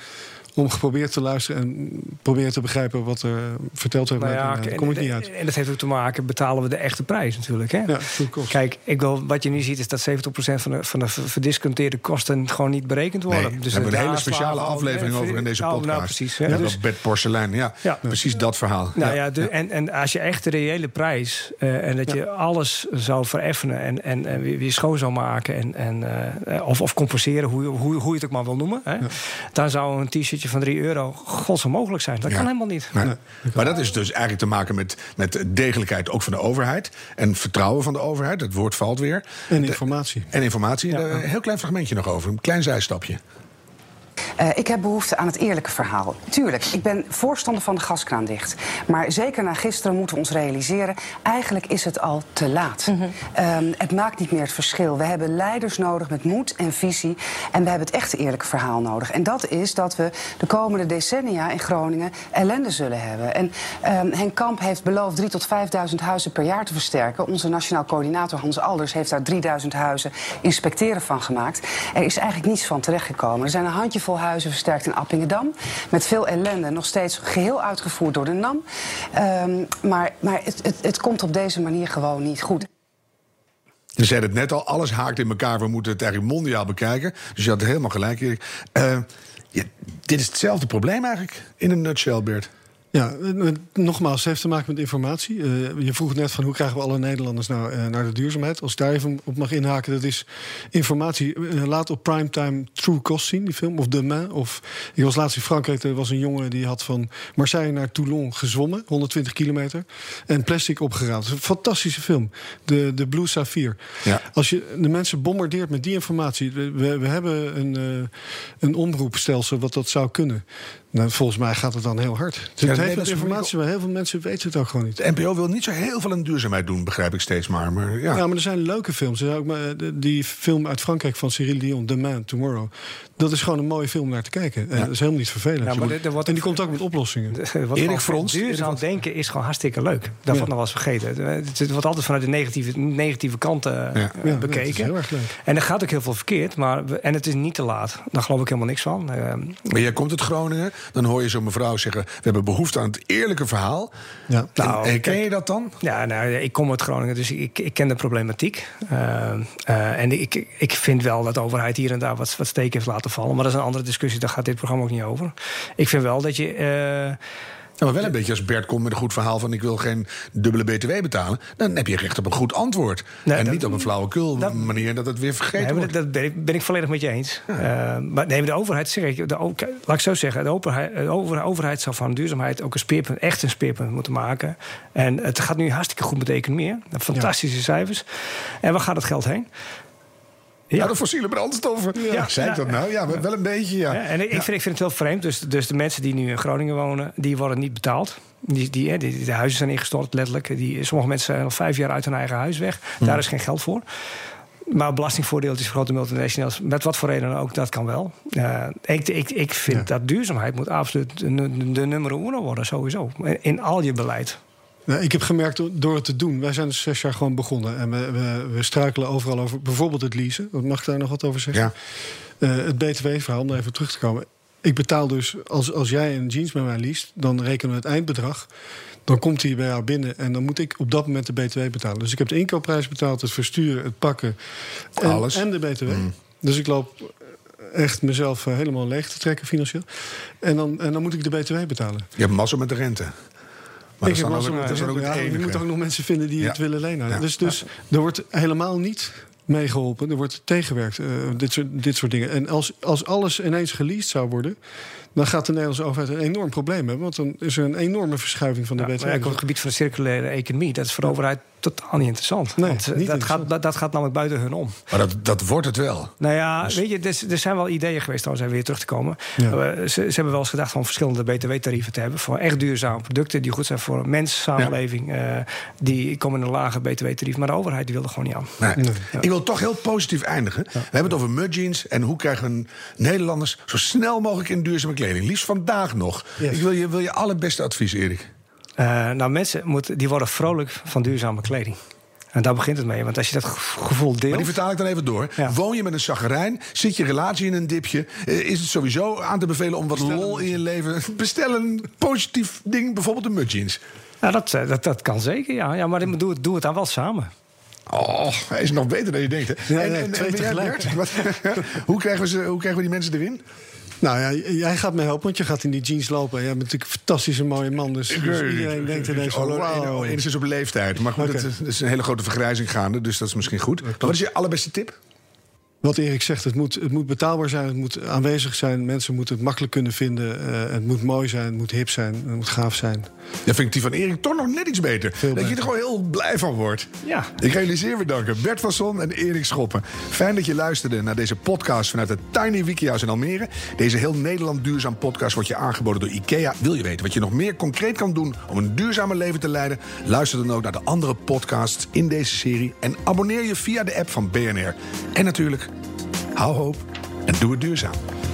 om geprobeerd te luisteren en proberen te begrijpen wat er verteld werd. Nou maar ja, daar en, kom ik niet uit. en dat heeft ook te maken, betalen we de echte prijs natuurlijk. Hè? Ja. Kijk, ik wil, wat je nu ziet is dat 70% van de, van de verdisconteerde kosten gewoon niet berekend worden. Nee, hebben we de een hele speciale aflevering over in deze oh, podcast. Nou, precies. hè. Ja, Dus- dat bed porselein, ja. Ja. Precies dat verhaal. nou ja. ja, de, En, en als je echt de reële prijs eh, en dat je alles zou vereffenen en, en, en weer, weer schoon zou maken en, en, eh, of, of compenseren, hoe, je- hoe, hoe je het ook maar wil noemen, hè, dan zou een t-shirtje van 3 euro godsam mogelijk zijn. Dat Ja. kan helemaal niet. Nee. Maar dat is dus eigenlijk te maken met, met degelijkheid ook van de overheid. En vertrouwen van de overheid. Het woord valt weer. En informatie. En informatie. Een heel klein fragmentje nog over. Een klein zijstapje. Uh, ik heb behoefte aan het eerlijke verhaal. Tuurlijk, ik ben voorstander van de gaskraan dicht. Maar zeker na gisteren moeten we ons realiseren... eigenlijk is het al te laat. Mm -hmm. um, het maakt niet meer het verschil. We hebben leiders nodig met moed en visie. En we hebben het echte eerlijke verhaal nodig. En dat is dat we de komende decennia in Groningen ellende zullen hebben. En um, Henk Kamp heeft beloofd 3.000 tot 5.000 huizen per jaar te versterken. Onze nationaal coördinator Hans Alders heeft daar 3000 huizen inspecteren van gemaakt. Er is eigenlijk niets van terechtgekomen. Er zijn een handjevol huizen versterkt in Appingedam. Met veel ellende, nog steeds geheel uitgevoerd door de NAM. Um, maar maar het, het, het komt op deze manier gewoon niet goed. Je zei het net al, alles haakt in elkaar. We moeten het eigenlijk mondiaal bekijken. Dus je had helemaal gelijk, ja, dit is hetzelfde probleem eigenlijk, in een nutshell, Bert. Ja, nogmaals, het heeft te maken met informatie. Uh, je vroeg net van hoe krijgen we alle Nederlanders nou uh, naar de duurzaamheid. Als ik daar even op mag inhaken, dat is informatie. Uh, laat op primetime True Cost zien, die film. Of Demain. Of, ik was laatst in Frankrijk, er was een jongen die had van Marseille naar Toulon gezwommen. 120 kilometer. En plastic opgeraapt. Een fantastische film. De, de Blue Sapphire. Ja. Als je de mensen bombardeert met die informatie. We, we hebben een, een omroepstelsel wat dat zou kunnen. Nou, volgens mij gaat het dan heel hard. Het ja, heeft informatie, maar heel veel mensen weten het ook gewoon niet. De NPO wil niet zo heel veel aan duurzaamheid doen, begrijp ik steeds maar. maar ja. ja, maar er zijn leuke films. Ook maar, die film uit Frankrijk van Cyril Dion, The Man, Tomorrow. Dat is gewoon een mooie film om naar te kijken. En dat is helemaal niet vervelend. Ja, maar de, de, en die komt ook met oplossingen. Wat Erik Frans. Duurzaam denken is gewoon hartstikke leuk. Dat ja. nog wel eens vergeten. Het wordt altijd vanuit de negatieve, negatieve kant uh, bekeken. heel erg leuk. En er gaat ook heel veel verkeerd. Maar, en het is niet te laat. Daar geloof ik helemaal niks van. Uh, maar jij komt uit Groningen. Dan hoor je zo'n mevrouw zeggen... we hebben behoefte aan het eerlijke verhaal. Ja. Nou, en, ken je dat dan? Ja, nou, ik kom uit Groningen, dus ik, ik ken de problematiek. Uh, uh, en ik, ik vind wel dat de overheid hier en daar wat, wat steken heeft laten vallen. Maar dat is een andere discussie, daar gaat dit programma ook niet over. Ik vind wel dat je... Uh, ja, maar wel een beetje als Bert komt met een goed verhaal van ik wil geen dubbele BTW betalen. Dan heb je recht op een goed antwoord. Nee, en dat, niet op een flauwekul dat, manier dat het weer vergeten nee, wordt. Dat ben ik, ben ik volledig met je eens. Ja. Uh, maar nee, de overheid, zeg ik, de, laat ik zo zeggen, de overheid, de overheid zou van duurzaamheid ook een speerpunt, echt een speerpunt moeten maken. En het gaat nu hartstikke goed met de economie. Fantastische ja. cijfers. En waar gaat het geld heen? Ja, de fossiele brandstoffen. Ja, ja zei ik dat nou? Ja, wel een beetje, ja. ja en ik, vind, ik vind het wel vreemd. Dus, dus de mensen die nu in Groningen wonen, die worden niet betaald. Die, die, die, de huizen zijn ingestort, letterlijk. Die, sommige mensen zijn al vijf jaar uit hun eigen huis weg. Daar hmm. is geen geld voor. Maar belastingvoordeeltjes voor grote multinationals, met wat voor reden ook, dat kan wel. Uh, ik, ik, ik vind dat duurzaamheid moet absoluut de, de, de nummer uno worden, sowieso. In al je beleid. Nou, ik heb gemerkt door het te doen. Wij zijn dus zes jaar gewoon begonnen. En we, we, we struikelen overal over. Bijvoorbeeld het leasen. Wat mag ik daar nog wat over zeggen? Ja. Uh, het BTW-verhaal, om even terug te komen. Ik betaal dus, als, als jij een jeans bij mij leest, dan rekenen we het eindbedrag. Dan komt hij bij jou binnen en dan moet ik op dat moment de BTW betalen. Dus ik heb de inkoopprijs betaald, het versturen, het pakken en, Alles. en de BTW. Mm. Dus ik loop echt mezelf eh, helemaal leeg te trekken financieel. En dan, en dan moet ik de BTW betalen. Je hebt massa met de rente. Maar dat is ook, dat ook ja, Je moet ook nog mensen vinden die het willen lenen. Dus, dus er wordt helemaal niet meegeholpen. Er wordt tegengewerkt, uh, dit, soort, dit soort dingen. En als, als alles ineens geleased zou worden dan gaat de Nederlandse overheid een enorm probleem hebben. Want dan is er een enorme verschuiving van de ja, wet. op het gebied van de circulaire economie, dat is voor de overheid totaal niet interessant. Nee, want, niet dat, Gaat, dat, dat, gaat namelijk buiten hun om. Maar dat, dat wordt het wel. Nou ja, dus- weet je, er, er, zijn wel ideeën geweest, trouwens, weer terug te komen. Ja. ze, ze, hebben wel eens gedacht van verschillende btw-tarieven te hebben voor echt duurzame producten die goed zijn voor mens, samenleving. Ja. Uh, die komen in een lage btw-tarief, maar de overheid die wil er gewoon niet aan. Nee. Nee. Ik wil toch heel positief eindigen. We hebben het over mudjeans en hoe krijgen we Nederlanders zo snel mogelijk in duurzame kleding. Liefst vandaag nog. Yes. Ik wil je, wil je allerbeste advies, Erik. Uh, nou, mensen moeten, die worden vrolijk van duurzame kleding. En daar begint het mee. Want als je dat gevoel deelt. Maar die vertaal ik dan even door. Ja. Woon je met een chagrijn? Zit je relatie in een dipje? Uh, is het sowieso aan te bevelen om wat Bestel lol in je leven? Bestel een positief ding, bijvoorbeeld een mudjeans. Ja, dat, eh, dat, dat kan zeker, ja. ja maar doe het, doe het dan wel samen. Oh, hij is nog beter dan je denkt. Hè? Nee, en, hoe, krijgen we ze, hoe krijgen we die mensen erin? Nou ja, jij gaat me helpen, want je gaat in die jeans lopen. Jij bent natuurlijk een fantastische mooie man. Dus, dus iedereen denkt ineens van, wow. Enigszins op leeftijd. Maar goed, okay. het, is een hele grote vergrijzing gaande. Dus dat is misschien goed. Wat is je allerbeste tip? Wat Erik zegt, het moet, het moet betaalbaar zijn, het moet aanwezig zijn. Mensen moeten het makkelijk kunnen vinden. Uh, het moet mooi zijn, het moet hip zijn, het moet gaaf zijn. Ja, vind ik die van Erik toch nog net iets beter. Veel dat je er gewoon heel blij van wordt. Ja. Ik ga jullie zeer bedanken. Bert van Son en Erik Schoppen. Fijn dat je luisterde naar deze podcast vanuit het Tiny Wikihuis in Almere. Deze heel Nederland duurzaam podcast wordt je aangeboden door IKEA. Wil je weten wat je nog meer concreet kan doen om een duurzamer leven te leiden? Luister dan ook naar de andere podcasts in deze serie. En abonneer je via de app van BNR. En natuurlijk, hou hoop en doe het duurzaam.